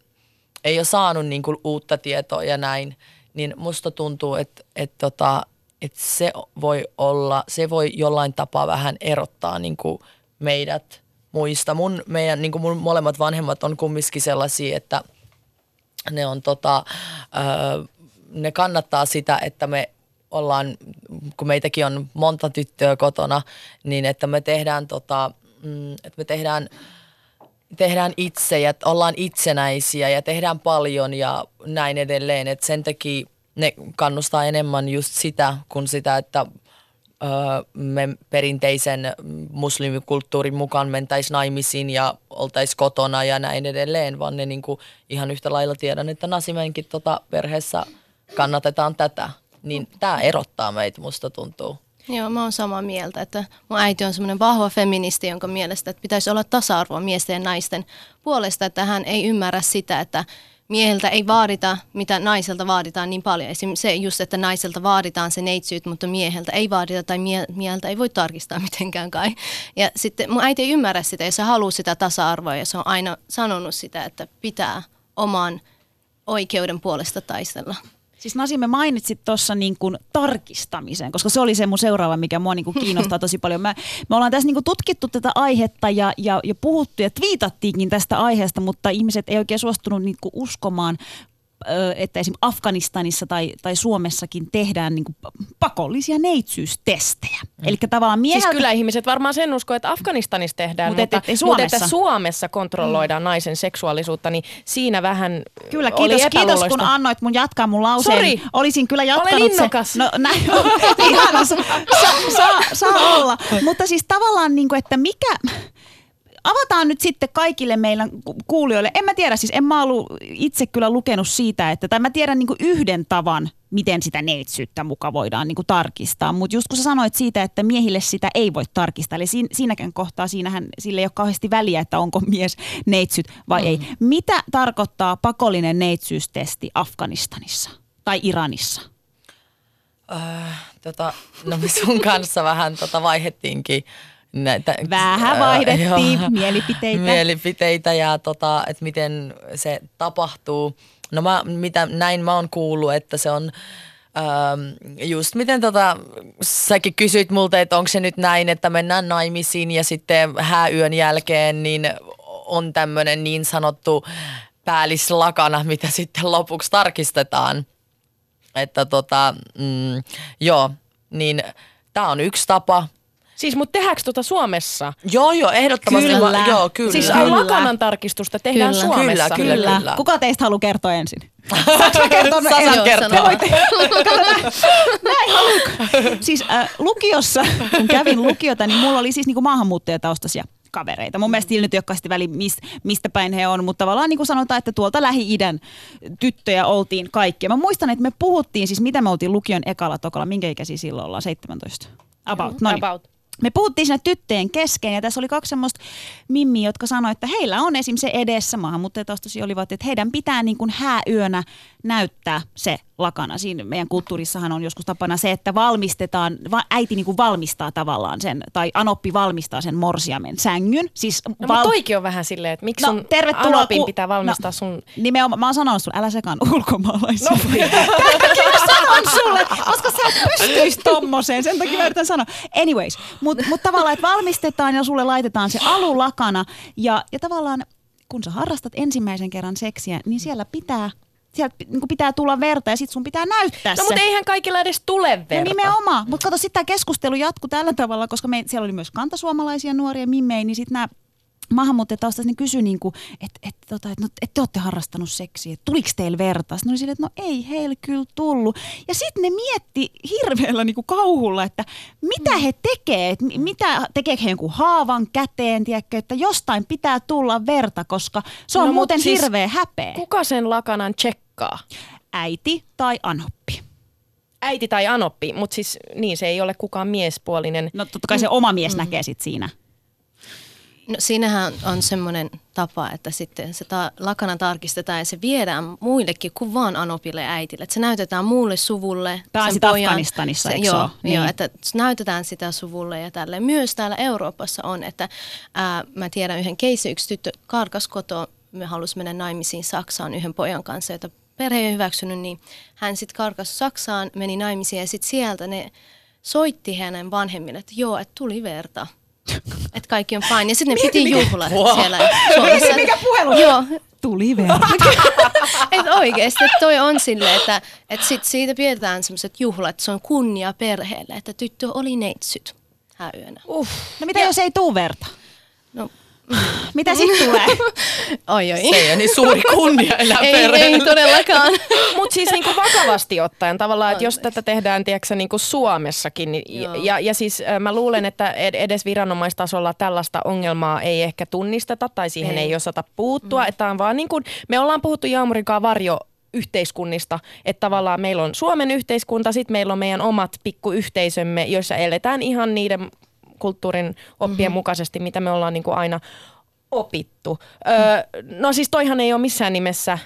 ei ole saanut niin kuin uutta tietoa ja näin, niin musta tuntuu, että, että, tota, että se voi olla, se voi jollain tapaa vähän erottaa niin kuin meidät muista. Mun, meidän, niin kuin mun molemmat vanhemmat on kumminkin sellaisia, että ne on tota, öö, ne kannattaa sitä, että me ollaan, kun meitäkin on monta tyttöä kotona, niin että me tehdään, tota, mm, että me tehdään, tehdään itse ja ollaan itsenäisiä ja tehdään paljon ja näin edelleen. Että sen takia ne kannustaa enemmän just sitä kuin sitä, että me perinteisen muslimikulttuurin mukaan mentäisiin naimisiin ja oltaisiin kotona ja näin edelleen, vaan ne niinku ihan yhtä lailla tiedän, että Nasimenkin tota perheessä kannatetaan tätä niin tämä erottaa meitä, musta tuntuu. Joo, mä oon samaa mieltä, että mun äiti on semmoinen vahva feministi, jonka mielestä että pitäisi olla tasa-arvoa miesten ja naisten puolesta, että hän ei ymmärrä sitä, että mieheltä ei vaadita, mitä naiselta vaaditaan niin paljon. Esimerkiksi se just, että naiselta vaaditaan se neitsyyt, mutta mieheltä ei vaadita tai mie- mieheltä ei voi tarkistaa mitenkään kai. Ja sitten mun äiti ei ymmärrä sitä ja se haluaa sitä tasa-arvoa ja se on aina sanonut sitä, että pitää oman oikeuden puolesta taistella. Siis Nasi, me mainitsit tuossa niin tarkistamisen, koska se oli se mun seuraava, mikä mua niin kuin kiinnostaa tosi paljon. Mä, me ollaan tässä niin kuin tutkittu tätä aihetta ja, ja, ja puhuttu ja twiitattiinkin tästä aiheesta, mutta ihmiset ei oikein suostunut niin kuin uskomaan että esimerkiksi Afganistanissa tai, tai Suomessakin tehdään niin kuin pakollisia neitsyystestejä. Mm. Eli tavallaan mieheltä... Siis kyllä ihmiset varmaan sen uskoo, että Afganistanissa tehdään, mutta, mutta, et, Suomessa. mutta että Suomessa kontrolloidaan mm. naisen seksuaalisuutta, niin siinä vähän Kyllä, kiitos, oli kiitos kun annoit mun jatkaa mun lauseen. Sori, Olisin kyllä jatkanut Olen innokas. Se, no näin on, ihana, saa, saa, saa olla. Mutta siis tavallaan, niin kuin, että mikä avataan nyt sitten kaikille meidän kuulijoille. En mä tiedä, siis en mä ollut itse kyllä lukenut siitä, että, tai mä tiedän niin yhden tavan, miten sitä neitsyyttä muka voidaan niin tarkistaa. Mutta just kun sä sanoit siitä, että miehille sitä ei voi tarkistaa, eli siinä, siinäkään kohtaa siinähän sille ei ole kauheasti väliä, että onko mies neitsyt vai mm. ei. Mitä tarkoittaa pakollinen neitsyystesti Afganistanissa tai Iranissa? Äh, tota, no me sun kanssa vähän tota vaihettiinkin näitä, Vähän vaihdettiin joo, mielipiteitä. Mielipiteitä ja tota, että miten se tapahtuu. No mä, mitä näin mä oon kuullut, että se on ähm, just miten tota, säkin kysyit multa, että onko se nyt näin, että mennään naimisiin ja sitten hääyön jälkeen niin on tämmöinen niin sanottu päällislakana, mitä sitten lopuksi tarkistetaan. Että tota, mm, joo, niin tämä on yksi tapa – Siis mutta tehdäänkö tuota Suomessa? Joo, joo, ehdottomasti. Kyllä. Mä, joo, kyllä. Siis kyllä. lakanan tarkistusta tehdään kyllä. Suomessa. Kyllä, kyllä, kyllä. Kuka teistä haluaa kertoa ensin? Saanko kertoa? Sasan kertoa. Näin haluatko? Siis äh, lukiossa, kun kävin lukiota, niin mulla oli siis niinku maahanmuuttajataustaisia kavereita. Mun mielestä nyt ei ole väli, mistä päin he on, mutta tavallaan niin kuin sanotaan, että tuolta Lähi-idän tyttöjä oltiin kaikki. Mä muistan, että me puhuttiin, siis mitä me oltiin lukion ekalla tokalla, minkä ikäisiä silloin ollaan, 17? About, no. About me puhuttiin siinä tyttöjen kesken ja tässä oli kaksi semmoista mimmiä, jotka sanoivat, että heillä on esim. se edessä, maahanmuuttajataustaisia olivat, että heidän pitää niin kuin hääyönä näyttää se lakana. Siinä meidän kulttuurissahan on joskus tapana se, että valmistetaan, äiti niin kuin valmistaa tavallaan sen, tai Anoppi valmistaa sen morsiamen sängyn. Siis no, val... toikin on vähän silleen, että miksi no, sun tervetuloa, Anopin ku... pitää valmistaa no, sun... Nimenomaan, mä oon sanonut sulle, älä sekaan ulkomaalaisia. No, Tämäkin mä sanon sulle, koska sä et pystyisi tommoseen, sen takia mä yritän sanoa. Anyways, mutta mut tavallaan, että valmistetaan ja sulle laitetaan se alulakana, ja, ja tavallaan kun sä harrastat ensimmäisen kerran seksiä, niin siellä pitää sieltä niin pitää tulla verta ja sitten sun pitää näyttää no, se. mutta eihän kaikilla edes tule verta. No nimenomaan. Mutta kato, sitten tämä keskustelu jatkuu tällä tavalla, koska me, siellä oli myös kantasuomalaisia nuoria mimmei, niin sitten nämä maahanmuuttajataustaiset niin kysyi, niin että et, tota, et, no, et te olette harrastanut seksiä, että tuliko teillä verta? Sitten oli silleen, että no ei heillä kyllä tullut. Ja sitten ne mietti hirveällä niin kuin kauhulla, että mitä he tekee, että mitä tekeekö he jonkun haavan käteen, tiedätkö, että jostain pitää tulla verta, koska se on no, muuten siis hirveä häpeä. Kuka sen lakanan tsekkaa? Äiti tai anoppi. äiti tai anoppi, mutta siis niin se ei ole kukaan miespuolinen. No totta kai se oma mies näkee sit siinä. No siinähän on semmoinen tapa, että sitten se ta- lakana tarkistetaan ja se viedään muillekin kuin vaan Anopille ja äitille. Että se näytetään muulle suvulle. On sen sit Afganistanissa, se, eikö joo, niin. joo, että näytetään sitä suvulle ja tälle. Myös täällä Euroopassa on, että ää, mä tiedän yhden keissin, yksi tyttö karkas kotoa, me halusi mennä naimisiin Saksaan yhden pojan kanssa, jota perhe ei hyväksynyt, niin hän sitten karkas Saksaan, meni naimisiin ja sitten sieltä ne soitti hänen vanhemmille, että joo, että tuli verta. Että kaikki on fine. Ja sitten ne piti juhlat siellä Suomessa. Mikä puhelu? Joo, Tuli vielä. että oikeasti että toi on silleen, että, että sit siitä pidetään semmoiset juhlat, että se on kunnia perheelle, että tyttö oli neitsyt häyönä. Uff. No mitä jos ei tuu verta? No, Mitä sitten tulee? oi oi. Se ei ole niin suuri kunnia enää ei, ei todellakaan. Mutta siis niinku vakavasti ottaen tavallaan, että jos tätä tehdään tiedätkö, niinku Suomessakin, niin, Joo. ja, ja siis äh, mä luulen, että ed- edes viranomaistasolla tällaista ongelmaa ei ehkä tunnisteta tai siihen ei, Ei. osata puuttua. Mm. Että on vaan niin kuin, me ollaan puhuttu Jaamurikaan varjo yhteiskunnista, että tavallaan meillä on Suomen yhteiskunta, sitten meillä on meidän omat pikkuyhteisömme, joissa eletään ihan niiden kulttuurin oppien mm-hmm. mukaisesti, mitä me ollaan niin kuin aina opittu. Öö, no siis toihan ei ole missään nimessä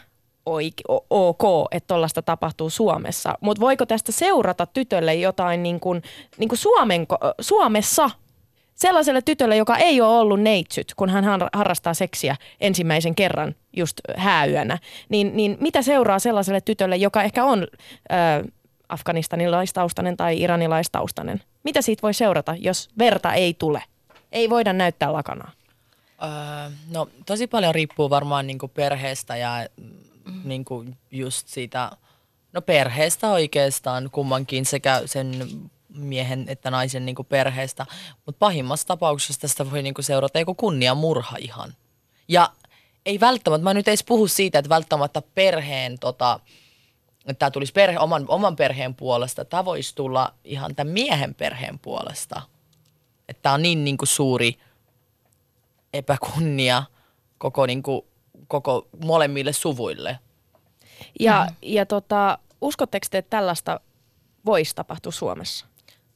oik- ok, että tollaista tapahtuu Suomessa. Mutta voiko tästä seurata tytölle jotain niin kuin, niin kuin Suomen, Suomessa sellaiselle tytölle, joka ei ole ollut neitsyt, kun hän har- harrastaa seksiä ensimmäisen kerran just hääyönä, niin, niin mitä seuraa sellaiselle tytölle, joka ehkä on ö, afganistanilaistaustainen tai iranilaistaustainen? Mitä siitä voi seurata, jos verta ei tule? Ei voida näyttää lakanaa. Öö, no tosi paljon riippuu varmaan niinku perheestä ja mm. niinku just siitä, no perheestä oikeastaan kummankin sekä sen miehen että naisen niinku perheestä. Mutta pahimmassa tapauksessa tästä voi niinku seurata joku kunniamurha ihan. Ja ei välttämättä, mä nyt edes puhu siitä, että välttämättä perheen tota, että tämä tulisi perhe, oman, oman perheen puolesta. Tämä voisi tulla ihan tämän miehen perheen puolesta. Että tämä on niin, niin kuin suuri epäkunnia koko, niin kuin, koko molemmille suvuille. Ja, mm. ja tota, uskotteko te, että tällaista voisi tapahtua Suomessa?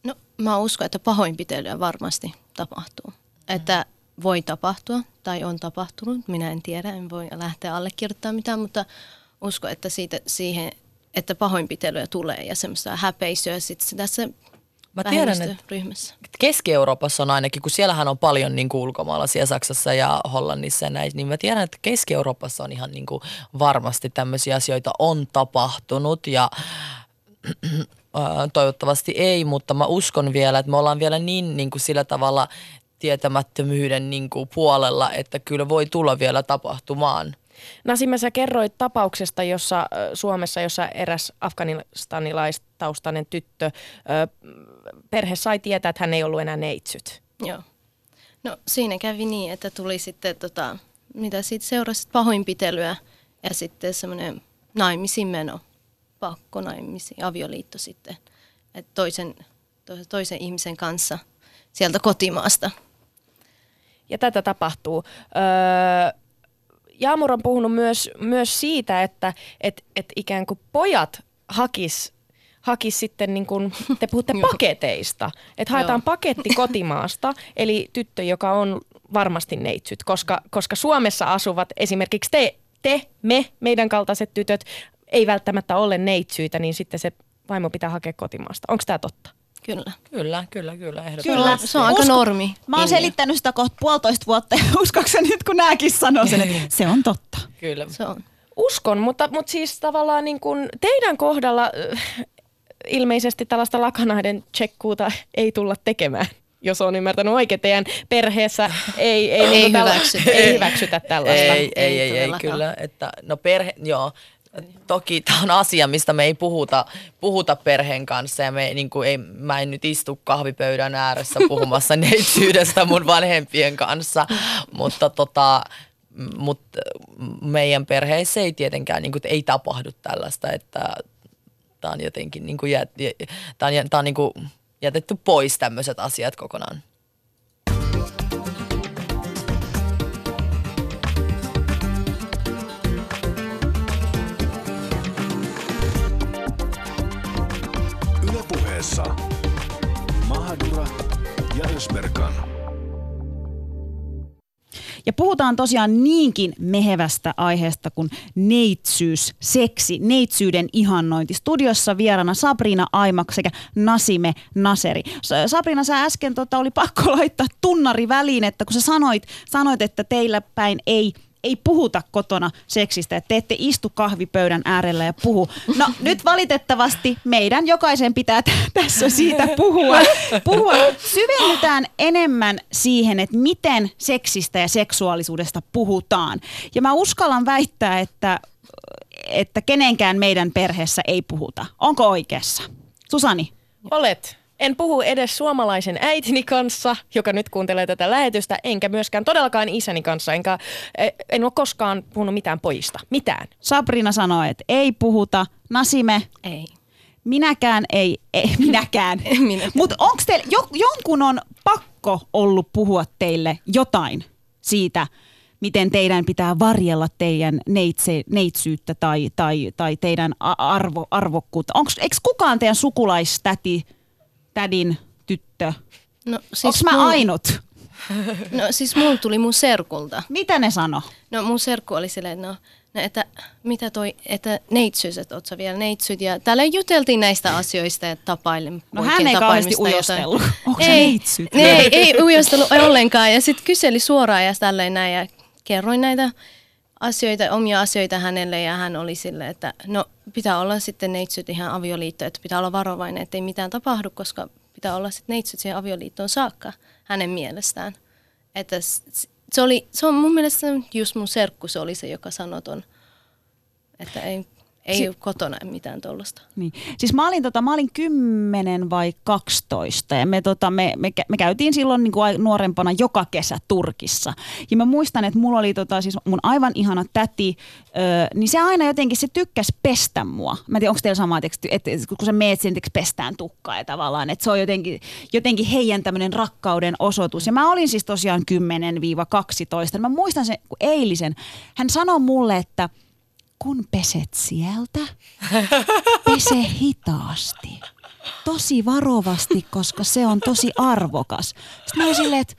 No mä uskon, että pahoinpitelyä varmasti tapahtuu. Että voi tapahtua tai on tapahtunut, minä en tiedä, en voi lähteä allekirjoittamaan mitään, mutta uskon, että siitä, siihen, että pahoinpitelyä tulee ja semmoista häpeisyä sitten tässä Mä tiedän, että vähemmistöryhmässä. Keski-Euroopassa on ainakin, kun siellähän on paljon niin kuin ulkomaalaisia Saksassa ja Hollannissa ja näin, niin mä tiedän, että Keski-Euroopassa on ihan niin kuin varmasti tämmöisiä asioita on tapahtunut ja toivottavasti ei, mutta mä uskon vielä, että me ollaan vielä niin, niin kuin sillä tavalla tietämättömyyden niin kuin puolella, että kyllä voi tulla vielä tapahtumaan. Nasima, sä kerroit tapauksesta, jossa Suomessa, jossa eräs afganistanilaistaustainen tyttö, perhe sai tietää, että hän ei ollut enää neitsyt. Joo. No siinä kävi niin, että tuli sitten, tota, mitä siitä seurasi pahoinpitelyä ja sitten semmoinen naimisiin meno, pakko naimisiin, avioliitto sitten, että toisen, to, toisen ihmisen kanssa sieltä kotimaasta. Ja tätä tapahtuu. Öö, Jaamur on puhunut myös, myös siitä, että et, et ikään kuin pojat hakis, hakis sitten, niin kuin, te puhutte paketeista, että haetaan Joo. paketti kotimaasta, eli tyttö, joka on varmasti neitsyt, koska, koska Suomessa asuvat esimerkiksi te, te, me, meidän kaltaiset tytöt, ei välttämättä ole neitsyitä, niin sitten se vaimo pitää hakea kotimaasta. Onko tämä totta? Kyllä. Kyllä, kyllä, kyllä, ehdottomasti. Kyllä. Se on aika Usko- normi. Mä oon selittänyt sitä kohta puolitoista vuotta ja uskoksä nyt kun nääkin sanoo sen, että se on totta. Kyllä. Se on. Uskon, mutta, mutta siis tavallaan niin kuin teidän kohdalla äh, ilmeisesti tällaista lakanaiden tsekkuuta ei tulla tekemään. Jos on ymmärtänyt oikein, teidän perheessä ei, ei, Ei tällä- hyväksytä. ei hyväksytä tällaista. Ei, ei, ei, ei, ei kyllä. Että, no perhe, joo. Toki tämä on asia, mistä me ei puhuta, puhuta perheen kanssa ja me, niin kuin ei, mä en nyt istu kahvipöydän ääressä puhumassa neitsyydestä mun vanhempien kanssa, mutta tota, mutta meidän perheessä ei tietenkään niin kuin, ei tapahdu tällaista, että tämä on jotenkin niin kuin, jät, tää on, tää on niin kuin jätetty pois tämmöiset asiat kokonaan. Ylepuheessa Mahadura ja Ösberkan. Ja puhutaan tosiaan niinkin mehevästä aiheesta kuin neitsyys, seksi, neitsyyden ihannointi. Studiossa vieraana Sabrina Aimak sekä Nasime Naseri. Sabrina, sä äsken tota, oli pakko laittaa tunnari väliin, että kun sä sanoit, sanoit että teillä päin ei ei puhuta kotona seksistä, että te ette istu kahvipöydän äärellä ja puhu. No nyt valitettavasti meidän jokaisen pitää t- tässä siitä puhua. puhua. Syvennytään enemmän siihen, että miten seksistä ja seksuaalisuudesta puhutaan. Ja mä uskallan väittää, että, että kenenkään meidän perheessä ei puhuta. Onko oikeassa? Susani? Olet. En puhu edes suomalaisen äitini kanssa, joka nyt kuuntelee tätä lähetystä, enkä myöskään todellakaan isäni kanssa, enkä e, en ole koskaan puhunut mitään pojista. Mitään. Sabrina sanoi, että ei puhuta. Nasime, Ei. minäkään ei, ei minäkään. Minäkään. Mutta onko teille, jo, jonkun on pakko ollut puhua teille jotain siitä, miten teidän pitää varjella teidän neitse, neitsyyttä tai, tai, tai teidän arvo, arvokkuutta? Eikö kukaan teidän sukulaistäti, tädin tyttö, No, siis onko mä mun- ainut? No siis mulla tuli mun serkulta. Mitä ne sano? No mun serkku oli silleen, no, no että mitä toi, että neitsyys, että oot sä vielä neitsyt. Ja täällä juteltiin näistä asioista ja tapailin. No hän ei kauheasti ujostellut. Onko se ei, neitsyt? ei, ei ujostellut ollenkaan. Ja sitten kyseli suoraan ja tälleen näin ja kerroin näitä asioita, omia asioita hänelle ja hän oli silleen, että no pitää olla sitten neitsyt ihan avioliitto, että pitää olla varovainen, että ei mitään tapahdu, koska pitää olla sitten neitsyt siihen avioliittoon saakka hänen mielestään. Että se, oli, se on mun mielestä just mun serkku, se oli se, joka sanoi ton, että ei, ei Si- ole kotona mitään tuollaista. Niin. Siis mä olin, tota, mä olin 10 vai 12 ja me, tota, me, me, me käytiin silloin niin kuin nuorempana joka kesä Turkissa. Ja mä muistan, että mulla oli tota, siis mun aivan ihana täti, ö, niin se aina jotenkin se tykkäs pestä mua. Mä en tiedä, onko teillä sama, että, että kun sä meet sen, pestään tukkaa ja tavallaan, että se on jotenkin, jotenkin heidän tämmöinen rakkauden osoitus. Ja mä olin siis tosiaan 10-12. Mä muistan sen kun eilisen. Hän sanoi mulle, että kun peset sieltä, pese hitaasti. Tosi varovasti, koska se on tosi arvokas. Sitten mä olin silleen, että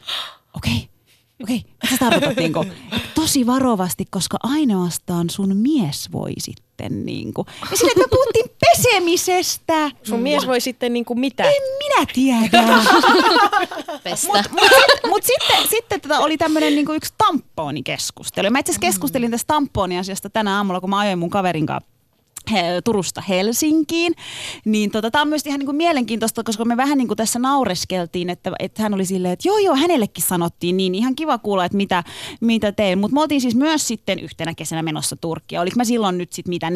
okei, okei, mitä sä tarkoitat niinku? Että tosi varovasti, koska ainoastaan sun mies voi sitten niinku. Ja silleen, että me puhuttiin pesemisestä. Sun mies voi sitten niin kuin mitä? En minä tiedä. Pestä. Mutta mut, sit, mut sitten, sitten tota oli tämmöinen niinku yksi tamponikeskustelu. Mä itse asiassa keskustelin tästä tamponiasiasta tänä aamulla, kun mä ajoin mun kaverin kanssa Turusta Helsinkiin, niin tota, tämä on myös ihan niinku mielenkiintoista, koska me vähän niinku tässä naureskeltiin, että, että hän oli silleen, että joo joo, hänellekin sanottiin niin, ihan kiva kuulla, että mitä, mitä teen. Mutta me oltiin siis myös sitten yhtenä kesänä menossa Turkkia. Oliko mä silloin nyt sitten mitä 14-15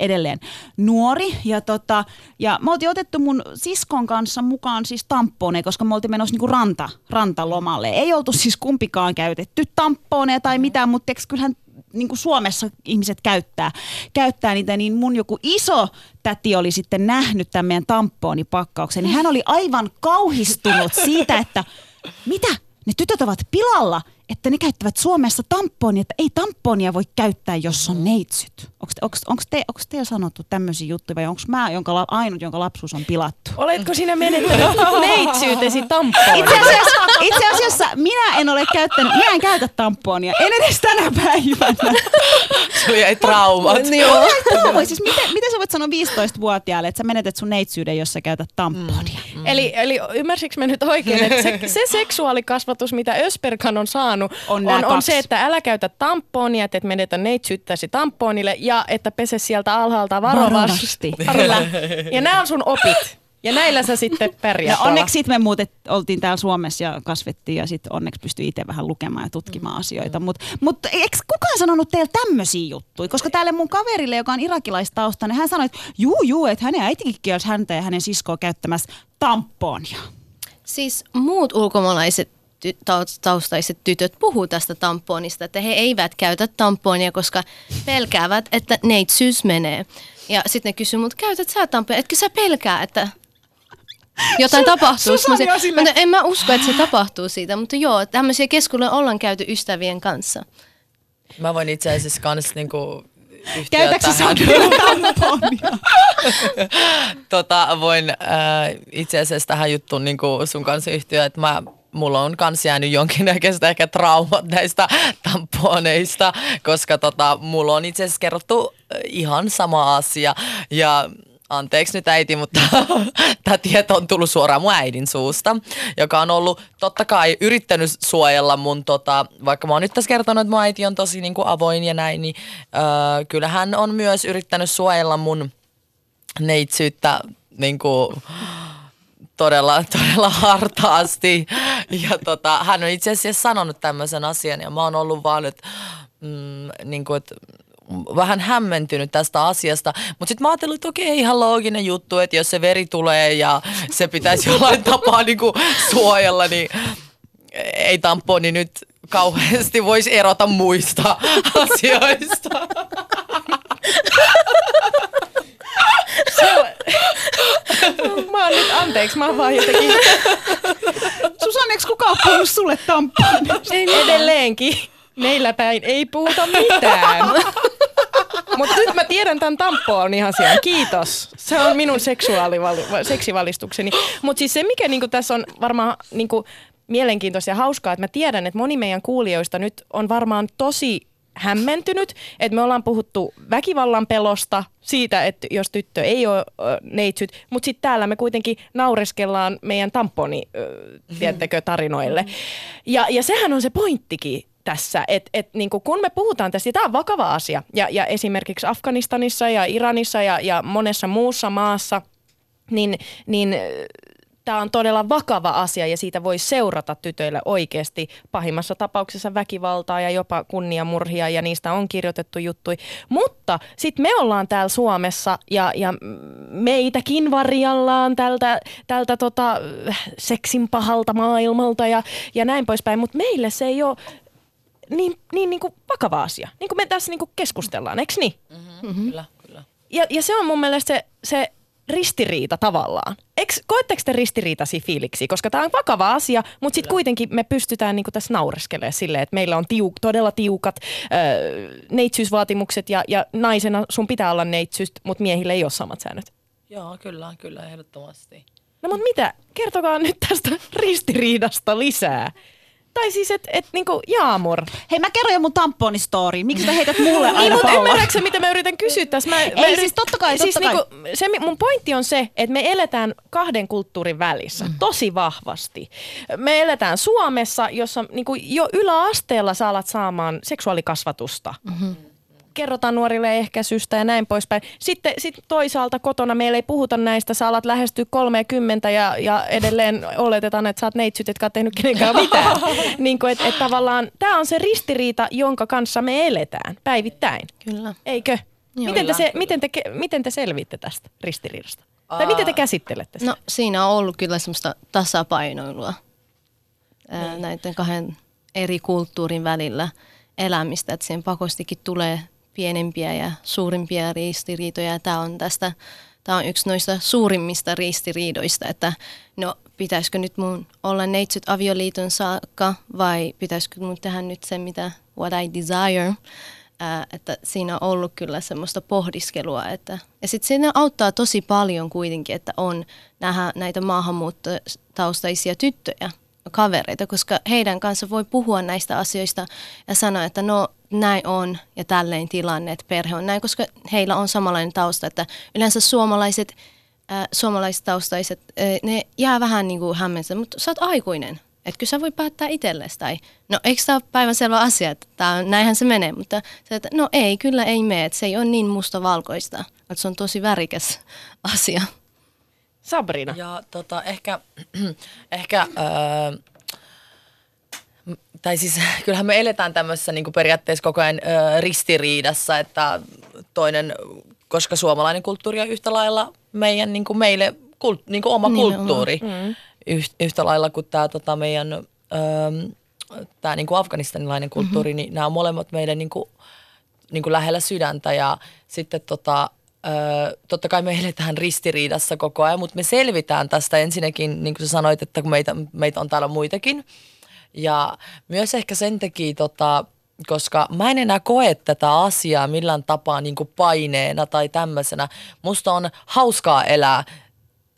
edelleen nuori ja, tota, ja me oltiin otettu mun siskon kanssa mukaan siis tamponeja, koska me oltiin menossa niinku ranta, rantalomalle. Ei oltu siis kumpikaan käytetty tamponeja tai mitään, mutta kyllähän niin kuin Suomessa ihmiset käyttää, käyttää niitä, niin mun joku iso täti oli sitten nähnyt tämän meidän tamponipakkauksen, niin hän oli aivan kauhistunut siitä, että mitä, ne tytöt ovat pilalla, että ne käyttävät Suomessa tamponia, että ei tamponia voi käyttää, jos on neitsyt. Onko te, onks teillä sanottu tämmöisiä juttuja vai onko mä jonka, la- ainut, jonka lapsuus on pilattu? Oletko sinä menettänyt neitsyytesi tampoon? Itse asiassa, itse asiassa minä en ole käyttänyt, minä en käytä tamponia, en edes tänä päivänä. Sulla jäi traumat. Joo. Trauma. Siis miten, miten sä voit sanoa 15-vuotiaalle, että sä menetät sun neitsyyden, jos sä käytät tamponia? Mm. Eli, eli ymmärsikö mä nyt oikein, että se, se seksuaalikasvatus, mitä Ösperkan on saanut, On on, on, kaksi. se, että älä käytä tamponia, että et menetä neitsyyttäsi tamponille ja että pese sieltä alhaalta varovasti. Ja nämä on sun opit. Ja näillä sä sitten Ja pärjät. onneksi sitten me muutet, oltiin täällä Suomessa ja kasvettiin ja sitten onneksi pystyi itse vähän lukemaan ja tutkimaan asioita. Mutta mut, eikö kukaan sanonut teille tämmöisiä juttuja? Koska täällä mun kaverille, joka on irakilaistaustainen, hän sanoi, että juu, juu, että hänen äitikin kielsi häntä ja hänen siskoa käyttämässä tamponia. Siis muut ulkomaalaiset ty- taustaiset tytöt puhuu tästä tamponista, että he eivät käytä tamponia, koska pelkäävät, että neitsyys menee. Ja sitten ne kysyy, mutta käytät sä tamponia, etkö sä pelkää, että jotain tapahtuu? Mä en mä usko, että se tapahtuu siitä, mutta joo, tämmöisiä keskusteluja ollaan käyty ystävien kanssa. Mä voin itse asiassa kans niinku Käytätkö sä tamponia? tota, voin äh, itse asiassa tähän juttuun niin sun kanssa yhtyä, että mä mulla on kans jäänyt jonkinnäköistä ehkä traumat näistä tamponeista, koska tota, mulla on itse asiassa kerrottu äh, ihan sama asia. Ja anteeksi nyt äiti, mutta tämä tieto on tullut suoraan mun äidin suusta, joka on ollut totta kai yrittänyt suojella mun, tota, vaikka mä oon nyt tässä kertonut, että mun äiti on tosi niin kuin avoin ja näin, niin öö, kyllä hän on myös yrittänyt suojella mun neitsyyttä niin kuin, todella, todella hartaasti. Ja tota, hän on itse asiassa sanonut tämmöisen asian ja mä oon ollut vaan, että mm, niin kuin, että vähän hämmentynyt tästä asiasta. Mutta sitten mä ajattelin, että okei, ihan looginen juttu, että jos se veri tulee ja se pitäisi jollain tapaa niin kuin suojella, niin ei tamponi nyt kauheasti voisi erota muista asioista. Mä oon nyt, anteeksi, mä oon vaan jotenkin Susanne, eikö kukaan puhunut sulle tamponista? edelleenkin. Meillä päin ei puhuta mitään. Mutta nyt mä tiedän tämän tampoon asian. Kiitos. Se on minun seksivalistukseni. Mutta siis se, mikä niinku tässä on varmaan niinku mielenkiintoista ja hauskaa, että mä tiedän, että moni meidän kuulijoista nyt on varmaan tosi hämmentynyt, että me ollaan puhuttu väkivallan pelosta, siitä, että jos tyttö ei ole neitsyt, mutta sitten täällä me kuitenkin naureskellaan meidän tamponi, ö, tiedättekö, tarinoille. Ja, ja sehän on se pointtikin tässä, että et, niinku, kun me puhutaan tästä, ja tämä on vakava asia, ja, ja esimerkiksi Afganistanissa ja Iranissa ja, ja monessa muussa maassa, niin, niin tämä on todella vakava asia ja siitä voi seurata tytöille oikeasti pahimmassa tapauksessa väkivaltaa ja jopa kunniamurhia ja niistä on kirjoitettu juttui. Mutta sitten me ollaan täällä Suomessa ja, ja meitäkin varjallaan tältä, tältä tota, seksin pahalta maailmalta ja, ja näin poispäin, mutta meille se ei ole niin, niin, niin kuin vakava asia, niin kuin me tässä niin kuin keskustellaan, eikö niin? Mm-hmm. Kyllä, kyllä. Ja, ja se on mun mielestä se, se ristiriita tavallaan. Eks, koetteko te ristiriitasi fiiliksi? Koska tämä on vakava asia, mutta sitten kuitenkin me pystytään niinku tässä naureskelemaan silleen, että meillä on tiuk, todella tiukat öö, neitsyysvaatimukset ja, ja naisena sun pitää olla neitsyys, mutta miehille ei ole samat säännöt. Joo, kyllä, kyllä, ehdottomasti. No mutta mitä? Kertokaa nyt tästä ristiriidasta lisää. Tai siis, että et, niinku Jaamur. Hei, mä kerron jo mun tamponistoriin. Miksi sä heität mulle aina Niin, mutta ymmärrätkö mitä mä yritän kysyä tässä? Mä, mä Ei, siis totta kai, siis totta kai. Niinku, se, mun pointti on se, että me eletään kahden kulttuurin välissä mm. tosi vahvasti. Me eletään Suomessa, jossa niinku jo yläasteella sä alat saamaan seksuaalikasvatusta. Mm-hmm. Kerrotaan nuorille ehkäisystä ja näin poispäin. Sitten sit toisaalta kotona meillä ei puhuta näistä. Sä alat lähestyä 30 ja, ja edelleen oletetaan, että sä oot neitsyt, etkä ole tehnyt kenenkään mitään. niin kuin, et, et tavallaan tämä on se ristiriita, jonka kanssa me eletään päivittäin. Kyllä. Eikö? Joo. miten, te se, kyllä. miten, te, miten te selviitte tästä ristiriidasta? Tai miten te käsittelette sitä? No siinä on ollut kyllä semmoista tasapainoilua ää, näiden kahden eri kulttuurin välillä elämistä, että siihen pakostikin tulee pienempiä ja suurimpia ristiriitoja. Tämä on tästä, tämä on yksi noista suurimmista ristiriidoista, että no pitäisikö nyt mun olla neitsyt avioliiton saakka vai pitäisikö mun tehdä nyt se, mitä what I desire. Ää, että siinä on ollut kyllä semmoista pohdiskelua. Että, ja sitten siinä auttaa tosi paljon kuitenkin, että on nähdä näitä maahanmuuttotaustaisia tyttöjä, kavereita, koska heidän kanssa voi puhua näistä asioista ja sanoa, että no näin on ja tälleen tilanne, että perhe on näin, koska heillä on samanlainen tausta, että yleensä suomalaiset, äh, suomalaiset taustaiset, äh, ne jää vähän niin kuin hämmensä, mutta sä oot aikuinen, että kyllä sä voi päättää itsellesi tai no eikö tämä ole päivänselvä asia, että tää on, näinhän se menee, mutta se, että no ei, kyllä ei mene, että se ei ole niin mustavalkoista, että se on tosi värikäs asia. Sabrina. Ja tota, ehkä, ehkä öö, tai siis kyllähän me eletään tämmöisessä niin periaatteessa koko ajan öö, ristiriidassa, että toinen, koska suomalainen kulttuuri on yhtä lailla meidän, niin kuin meille kult, niin kuin oma Nimenomaan. kulttuuri, mm. yh, yhtä lailla kuin tämä tota, meidän öö, tää, niin kuin afganistanilainen kulttuuri, mm-hmm. niin nämä on molemmat meidän niin kuin, niin kuin lähellä sydäntä ja sitten tota, totta kai me eletään ristiriidassa koko ajan, mutta me selvitään tästä ensinnäkin, niin kuin sä sanoit, että kun meitä, meitä on täällä muitakin. Ja myös ehkä sen takia, tota, koska mä en enää koe tätä asiaa millään tapaa niin kuin paineena tai tämmöisenä. Musta on hauskaa elää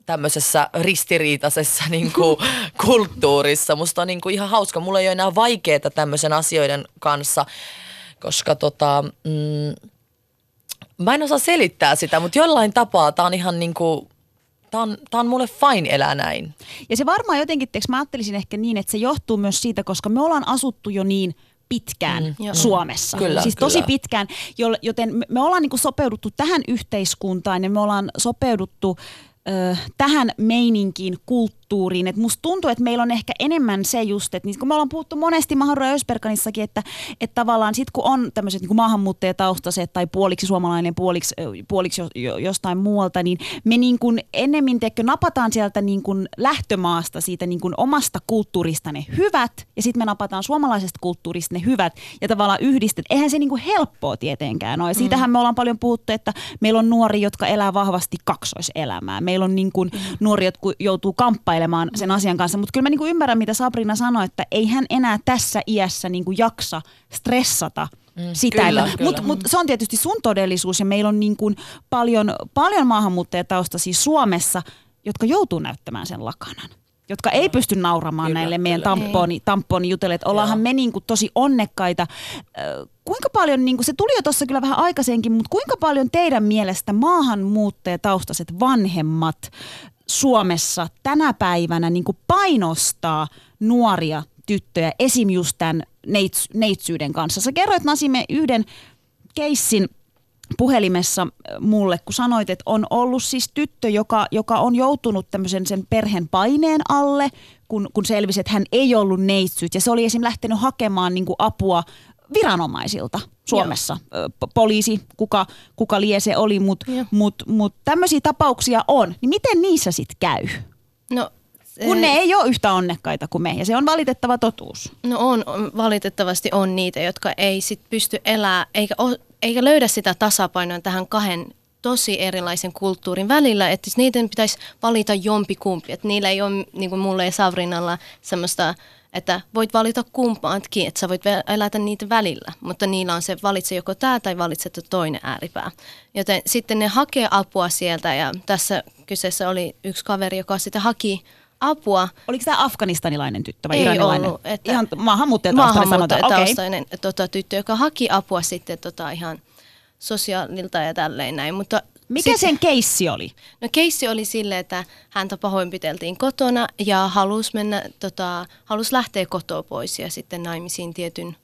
tämmöisessä ristiriitaisessa niin kuin, kulttuurissa. Musta on niin kuin, ihan hauska. Mulla ei ole enää vaikeaa tämmöisen asioiden kanssa, koska tota, mm, mä en osaa selittää sitä, mutta jollain tapaa tää on ihan niin kuin, tää on, tää on mulle fine elää näin. Ja se varmaan jotenkin, teks, mä ajattelisin ehkä niin, että se johtuu myös siitä, koska me ollaan asuttu jo niin pitkään mm, Suomessa. Kyllä, siis tosi kyllä. pitkään, jo- joten me- ollaan niinku sopeuduttu tähän yhteiskuntaan ja me ollaan sopeuduttu ö, tähän meininkiin, kulttuuriin. Et musta tuntuu, että meillä on ehkä enemmän se just, että niin kun me ollaan puhuttu monesti Mahara Ösperkanissakin, että, että tavallaan sit kun on tämmöiset niin maahanmuuttajataustaiset tai puoliksi suomalainen, puoliksi, puoliksi jo, jo, jostain muualta, niin me niin kuin ennemmin teekö, napataan sieltä niin kuin lähtömaasta siitä niin kuin omasta kulttuurista ne hyvät ja sitten me napataan suomalaisesta kulttuurista ne hyvät ja tavallaan yhdistet. Eihän se niin kuin helppoa tietenkään ole. Siitähän me ollaan paljon puhuttu, että meillä on nuori, jotka elää vahvasti kaksoiselämää. Meillä on niin kuin nuori, jotka joutuu kamppailemaan sen asian kanssa. Mutta kyllä mä niin kuin ymmärrän, mitä Sabrina sanoi, että ei hän enää tässä iässä niin kuin jaksa stressata sitä. kyllä, Mutta mut, se on tietysti sun todellisuus ja meillä on niin kuin paljon, paljon maahanmuuttajatausta siis Suomessa, jotka joutuu näyttämään sen lakanan jotka ei pysty nauramaan Kyllä, näille meidän kyllä. tamponi, tamponi jutelle, että ollaanhan Joo. me niin kuin tosi onnekkaita. Kuinka paljon, niin kuin, se tuli jo tuossa kyllä vähän aikaisemmin, mutta kuinka paljon teidän mielestä maahanmuuttajataustaiset vanhemmat Suomessa tänä päivänä niin kuin painostaa nuoria tyttöjä esim. just tämän neits, neitsyyden kanssa? Sä kerroit Nasime yhden keissin puhelimessa äh, mulle, kun sanoit, että on ollut siis tyttö, joka, joka on joutunut tämmöisen sen perheen paineen alle, kun, kun selvisi, että hän ei ollut neitsyt. Ja se oli esim. lähtenyt hakemaan niin kuin apua viranomaisilta Suomessa. Po- Poliisi, kuka, kuka lie se oli, mutta Joo. mut, mut tämmöisiä tapauksia on. Niin miten niissä sitten käy? No, Kun ne ei ole yhtä onnekkaita kuin me, ja se on valitettava totuus. No on, valitettavasti on niitä, jotka ei sit pysty elää eikä, o, eikä löydä sitä tasapainoa tähän kahden tosi erilaisen kulttuurin välillä, että siis niiden pitäisi valita jompikumpi, että niillä ei ole, niin kuin mulle ja Savrinalla, semmoista, että voit valita kumpaankin, että sä voit elätä niitä välillä, mutta niillä on se valitse joko tämä tai valitse toinen ääripää. Joten sitten ne hakee apua sieltä ja tässä kyseessä oli yksi kaveri, joka sitten haki apua Oliko tämä afganistanilainen tyttö vai Ei iranilainen? ollut, että- Ihan maahanmuuttajataustainen maahanmuuttajataustainen tota, tyttö, joka haki apua sitten tota, ihan sosiaalilta ja tälleen näin. Mutta Mikä sit- sen keissi oli? No keissi oli sille, että häntä pahoinpiteltiin kotona ja halusi mennä, tota, halusi lähteä kotoa pois ja sitten naimisiin tietyn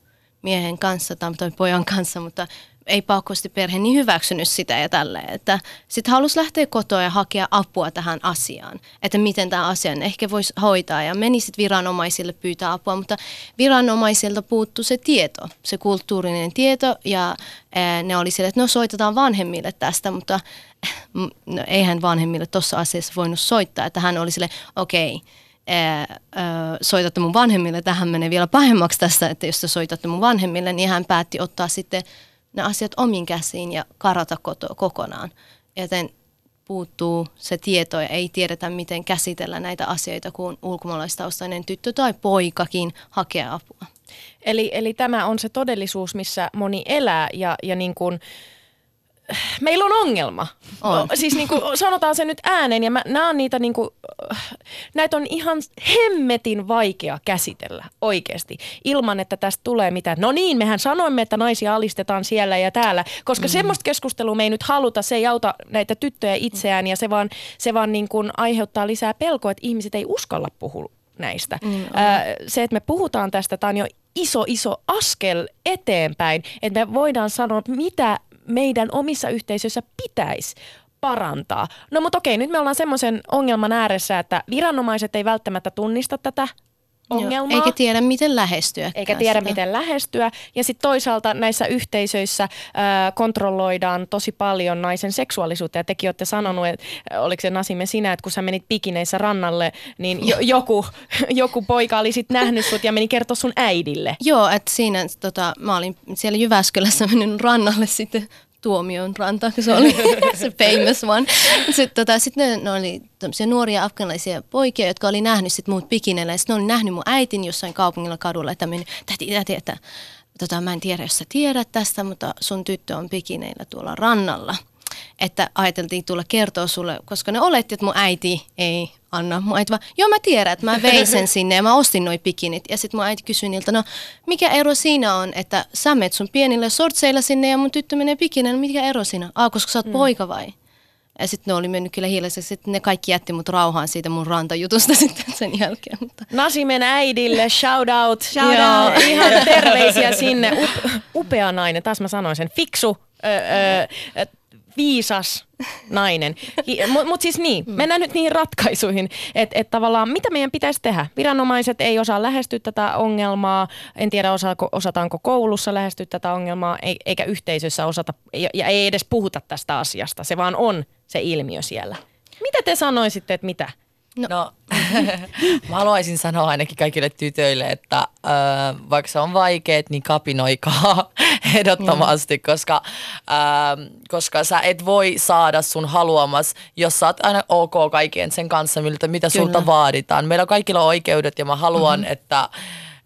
miehen kanssa tai tai pojan kanssa, mutta ei pakosti perhe niin hyväksynyt sitä ja tälleen. Että sitten halusi lähteä kotoa ja hakea apua tähän asiaan, että miten tämä asian ehkä voisi hoitaa ja meni sitten viranomaisille pyytää apua, mutta viranomaisilta puuttu se tieto, se kulttuurinen tieto ja ne oli sille, että no soitetaan vanhemmille tästä, mutta m- no, eihän vanhemmille tuossa asiassa voinut soittaa, että hän oli sille, okei, okay, soitatte mun vanhemmille, tähän menee vielä pahemmaksi tästä, että jos te soitatte mun vanhemmille, niin hän päätti ottaa sitten ne asiat omiin käsiin ja karata koto, kokonaan. Joten puuttuu se tieto ja ei tiedetä, miten käsitellä näitä asioita, kun ulkomaalaistaustainen tyttö tai poikakin hakee apua. Eli, eli tämä on se todellisuus, missä moni elää ja, ja niin kuin, meillä on ongelma. On. Siis niin kuin, sanotaan se nyt ääneen ja mä, nämä on niitä niin kuin, näitä on ihan hemmetin vaikea käsitellä oikeasti ilman, että tästä tulee mitään. No niin, mehän sanoimme, että naisia alistetaan siellä ja täällä, koska mm. semmoista keskustelua me ei nyt haluta, se ei auta näitä tyttöjä itseään ja se vaan, se vaan niin kuin aiheuttaa lisää pelkoa, että ihmiset ei uskalla puhua näistä. Mm, se, että me puhutaan tästä, tämä on jo iso, iso askel eteenpäin, että me voidaan sanoa, mitä meidän omissa yhteisöissä pitäisi parantaa. No mutta okei, nyt me ollaan semmoisen ongelman ääressä, että viranomaiset ei välttämättä tunnista tätä ongelmaa. Eikä tiedä, miten lähestyä. eikä tiedä, miten lähestyä. Ja sitten toisaalta näissä yhteisöissä ää, kontrolloidaan tosi paljon naisen seksuaalisuutta. Ja tekin olette sanonut, että oliko se Nasime sinä, että kun sä menit pikineissä rannalle, niin jo, joku, joku poika oli sitten nähnyt sut ja meni kertoa sun äidille. Joo, että siinä tota, mä olin siellä Jyväskylässä mennyt rannalle sitten tuomion ranta, kun se oli se famous one. Sitten tota, sit ne, ne oli tämmöisiä nuoria afganalaisia poikia, jotka oli nähnyt sit muut pikineillä. Ja sit ne oli nähnyt mun äitin jossain kaupungilla kadulla, että meni, täti, täti, että tota, mä en tiedä, jos sä tiedät tästä, mutta sun tyttö on pikineillä tuolla rannalla. Että ajateltiin tulla kertoa sulle, koska ne oletti, että mun äiti ei anna. Mun äiti vaan, joo mä tiedän, että mä vein sen sinne ja mä ostin noi pikinit. Ja sitten mun äiti kysyi niiltä, no mikä ero siinä on, että sä menet sun pienillä sortseilla sinne ja mun tyttö menee pikineillä, no mikä ero siinä? Ah, koska sä oot mm. poika vai? Ja sitten ne oli mennyt kyllä hiljaiseksi. Sitten ne kaikki jätti mut rauhaan siitä mun rantajutusta sitten sen jälkeen. Mutta. Nasimen äidille, shout out. Shout Joo, out. Ihan terveisiä sinne. Up, upea nainen, taas mä sanoin sen. Fiksu, ö, ö, viisas nainen. Mutta mut siis niin, mennään nyt niihin ratkaisuihin, että et tavallaan mitä meidän pitäisi tehdä. Viranomaiset ei osaa lähestyä tätä ongelmaa, en tiedä osaako, osataanko koulussa lähestyä tätä ongelmaa, ei, eikä yhteisössä osata, ja, ja ei edes puhuta tästä asiasta, se vaan on se ilmiö siellä. Mitä te sanoisitte, että mitä? No, no mä haluaisin sanoa ainakin kaikille tytöille, että äh, vaikka se on vaikeet, niin kapinoikaa ehdottomasti, koska, äh, koska sä et voi saada sun haluamas, jos sä oot aina ok kaikkien sen kanssa, miltä, mitä Kyllä. sulta vaaditaan. Meillä on kaikilla oikeudet ja mä haluan, mm-hmm. että,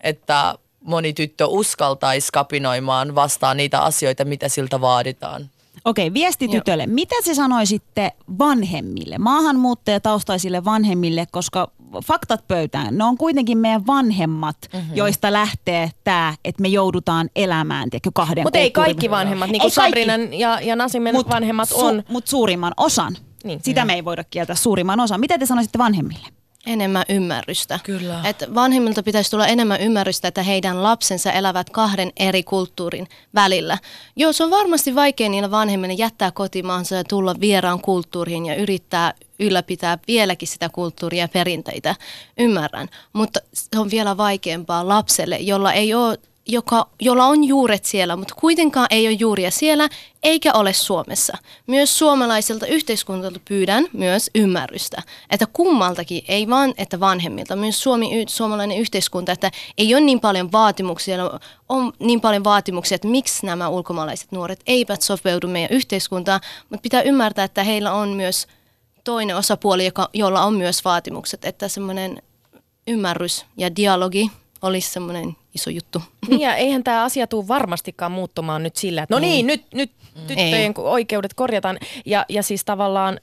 että moni tyttö uskaltaisi kapinoimaan vastaan niitä asioita, mitä siltä vaaditaan. Okei, viesti tytölle. Mitä te sanoisitte vanhemmille, maahanmuuttajataustaisille vanhemmille, koska faktat pöytään, ne on kuitenkin meidän vanhemmat, mm-hmm. joista lähtee tämä, että me joudutaan elämään tiedätkö, kahden Mutta ei kaikki vanhemmat, niin kuin. Sabrinan ja, ja Nasimen Mut vanhemmat on. Mutta suurimman osan. Niin. Sitä me ei voida kieltää suurimman osan. Mitä te sanoisitte vanhemmille? Enemmän ymmärrystä. Kyllä. Et vanhemmilta pitäisi tulla enemmän ymmärrystä, että heidän lapsensa elävät kahden eri kulttuurin välillä. Joo, se on varmasti vaikea niillä vanhemmille jättää kotimaansa ja tulla vieraan kulttuuriin ja yrittää ylläpitää vieläkin sitä kulttuuria ja perinteitä. Ymmärrän, mutta se on vielä vaikeampaa lapselle, jolla ei ole joka, jolla on juuret siellä, mutta kuitenkaan ei ole juuria siellä eikä ole Suomessa. Myös suomalaisilta yhteiskunnalta pyydän myös ymmärrystä, että kummaltakin, ei vaan että vanhemmilta, myös Suomi, suomalainen yhteiskunta, että ei ole niin paljon vaatimuksia, on niin paljon vaatimuksia, että miksi nämä ulkomaalaiset nuoret eivät sopeudu meidän yhteiskuntaan, mutta pitää ymmärtää, että heillä on myös toinen osapuoli, joka, jolla on myös vaatimukset, että semmoinen ymmärrys ja dialogi olisi semmoinen iso juttu. Niin ja eihän tämä asia tule varmastikaan muuttumaan nyt sillä, että no niin, nyt, nyt tyttöjen Ei. oikeudet korjataan. Ja, ja siis tavallaan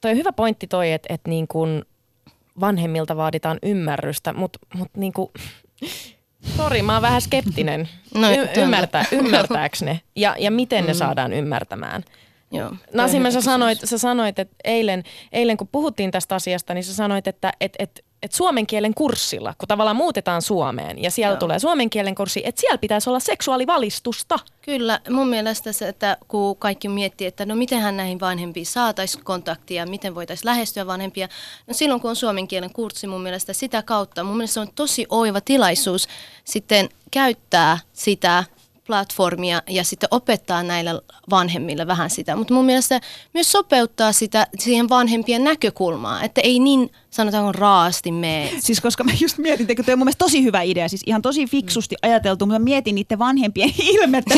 toi on hyvä pointti toi, että, että niin kuin vanhemmilta vaaditaan ymmärrystä, mutta mut niin kuin, sori, mä oon vähän skeptinen. No, y- ymmärtää, ymmärtääks ne ja, ja miten ne saadaan ymmärtämään? Joo, hyvä sä sanoit, sä sanoit, että eilen, eilen kun puhuttiin tästä asiasta, niin sä sanoit, että et, et, et suomen kielen kurssilla, kun tavallaan muutetaan Suomeen ja siellä Joo. tulee suomen kielen kurssi, että siellä pitäisi olla seksuaalivalistusta. Kyllä, mun mielestä se, että kun kaikki miettii, että no mitenhän näihin vanhempiin saataisiin kontaktia, miten voitaisiin lähestyä vanhempia. No silloin kun on suomen kielen kurssi mun mielestä sitä kautta, mun mielestä se on tosi oiva tilaisuus sitten käyttää sitä platformia ja sitten opettaa näille vanhemmille vähän sitä. Mutta mun mielestä myös sopeuttaa sitä siihen vanhempien näkökulmaan, että ei niin sanotaanko raasti mene Siis koska mä just mietin, että toi on mun mielestä tosi hyvä idea, siis ihan tosi fiksusti ajateltu, mutta mietin niiden vanhempien ilmettä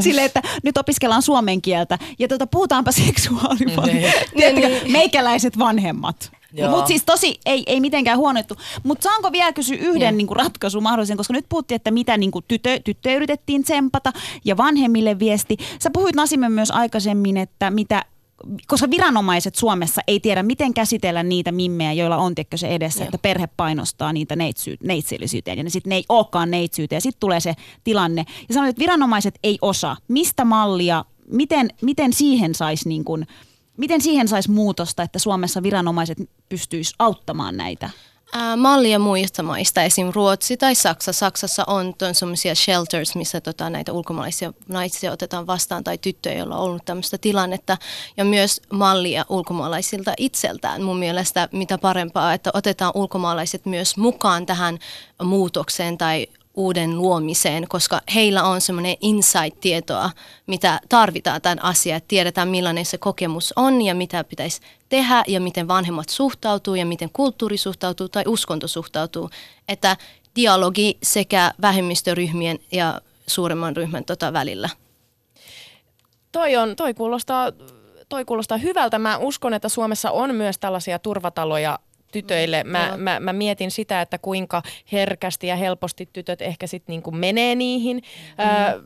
sille, että nyt opiskellaan suomen kieltä ja tota, puhutaanpa seksuaalivalistuksesta. Tiedättekö, meikäläiset vanhemmat. Mutta siis tosi, ei, ei mitenkään huonottu. Mutta saanko vielä kysyä yhden niinku, ratkaisun mahdollisen, koska nyt puhuttiin, että mitä niinku, tytö, tyttöjä yritettiin tsempata ja vanhemmille viesti. Sä puhuit Nasimme myös aikaisemmin, että mitä koska viranomaiset Suomessa ei tiedä, miten käsitellä niitä mimmejä, joilla on tiedätkö, se edessä, Joo. että perhe painostaa niitä neitsy, neitsillisyyteen ja ne sitten ne ei olekaan neitsyyteen ja sitten tulee se tilanne. Ja sanoit, että viranomaiset ei osaa. Mistä mallia, miten, miten siihen saisi niin kuin, miten siihen saisi muutosta, että Suomessa viranomaiset pystyis auttamaan näitä? Ää, mallia muista maista, esim. Ruotsi tai Saksa. Saksassa on sellaisia shelters, missä tota, näitä ulkomaalaisia naisia otetaan vastaan tai tyttöjä, joilla on ollut tämmöistä tilannetta. Ja myös mallia ulkomaalaisilta itseltään. Mun mielestä mitä parempaa, että otetaan ulkomaalaiset myös mukaan tähän muutokseen tai uuden luomiseen, koska heillä on semmoinen insight-tietoa, mitä tarvitaan tämän asian, että tiedetään millainen se kokemus on ja mitä pitäisi tehdä ja miten vanhemmat suhtautuu ja miten kulttuuri suhtautuu tai uskonto suhtautuu. Että dialogi sekä vähemmistöryhmien ja suuremman ryhmän tota välillä. Toi, on, toi, kuulostaa, toi kuulostaa hyvältä. Mä uskon, että Suomessa on myös tällaisia turvataloja tytöille. Mä, Joo. mä, mä mietin sitä, että kuinka herkästi ja helposti tytöt ehkä sitten niinku menee niihin. Ö,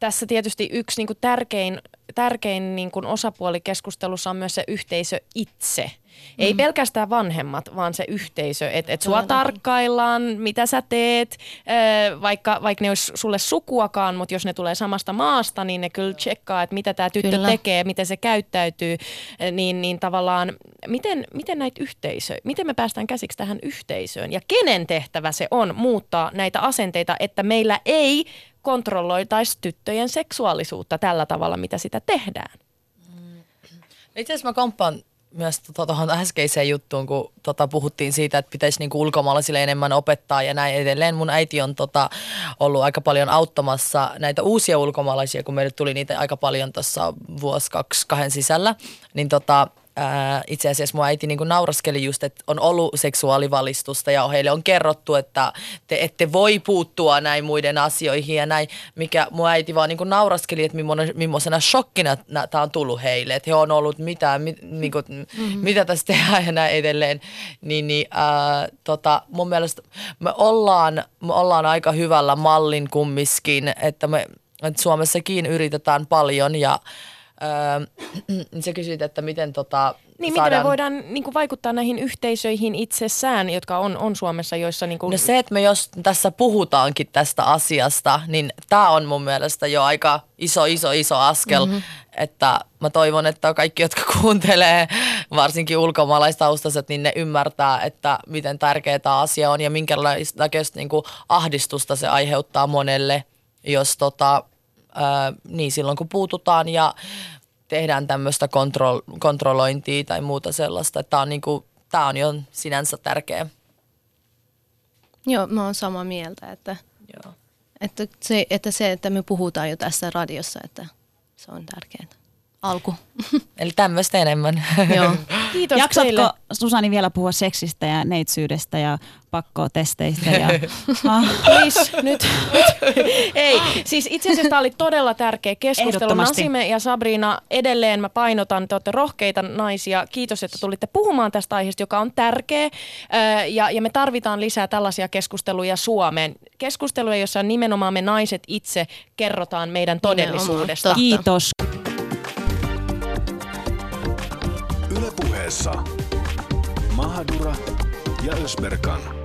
tässä tietysti yksi niinku tärkein, tärkein niinku osapuoli keskustelussa on myös se yhteisö itse. Ei pelkästään vanhemmat, vaan se yhteisö, että et sua tarkkaillaan, mitä sä teet, ö, vaikka, vaikka ne olisi sulle sukuakaan, mutta jos ne tulee samasta maasta, niin ne kyllä tsekkaa, että mitä tämä tyttö Kyllä. tekee, miten se käyttäytyy, niin, niin tavallaan miten, miten näitä yhteisöjä, miten me päästään käsiksi tähän yhteisöön ja kenen tehtävä se on muuttaa näitä asenteita, että meillä ei kontrolloitaisi tyttöjen seksuaalisuutta tällä tavalla, mitä sitä tehdään. Itse asiassa mä komppaan myös tuohon tota, äskeiseen juttuun, kun tota, puhuttiin siitä, että pitäisi niinku ulkomaalaisille enemmän opettaa ja näin edelleen. Mun äiti on tota, ollut aika paljon auttamassa näitä uusia ulkomaalaisia, kun meille tuli niitä aika paljon tuossa vuosi, kaksi, kahden sisällä. Niin tota, ää, itse asiassa mun äiti niinku nauraskeli just, että on ollut seksuaalivalistusta ja heille on kerrottu, että te ette voi puuttua näin muiden asioihin ja näin, mikä mun äiti vaan niinku nauraskeli, että millaisena shokkina tämä on tullut heille, että he on ollut mitä, mi, niinku, mm-hmm. mitä tässä tehdään ja näin edelleen. Niin, niin ää, tota, mun mielestä me ollaan, me ollaan aika hyvällä mallin kummiskin, että me että Suomessakin yritetään paljon ja Öö, sä kysyit, että miten tota, Niin miten saadaan... me voidaan niin kuin, vaikuttaa näihin yhteisöihin itsessään, jotka on, on Suomessa, joissa... Niin kuin, No se, että me jos tässä puhutaankin tästä asiasta, niin tämä on mun mielestä jo aika iso, iso, iso askel. Mm-hmm. Että mä toivon, että kaikki, jotka kuuntelee, varsinkin ulkomaalaistaustaiset, niin ne ymmärtää, että miten tärkeä tämä asia on ja minkälaista niin kuin ahdistusta se aiheuttaa monelle, jos tota, niin silloin kun puututaan ja tehdään tämmöistä kontrol- kontrollointia tai muuta sellaista. Tämä on, niin kuin, tää on jo sinänsä tärkeä. Joo, mä oon samaa mieltä, että, Joo. että, se, että se, että me puhutaan jo tässä radiossa, että se on tärkeää. Alku. Eli tämmöistä enemmän. Joo. Kiitos Jaksatko teille. Susani vielä puhua seksistä ja neitsyydestä ja pakkotesteistä? Ja, ah, Please, nyt, nyt. Ei, siis itse asiassa tämä oli todella tärkeä keskustelu. Nasime ja Sabrina, edelleen mä painotan, te olette rohkeita naisia. Kiitos, että tulitte puhumaan tästä aiheesta, joka on tärkeä. Ja, ja me tarvitaan lisää tällaisia keskusteluja Suomeen. Keskusteluja, jossa nimenomaan me naiset itse kerrotaan meidän todellisuudesta. Kiitos. Puheessa Mahadura ja Ösberkan.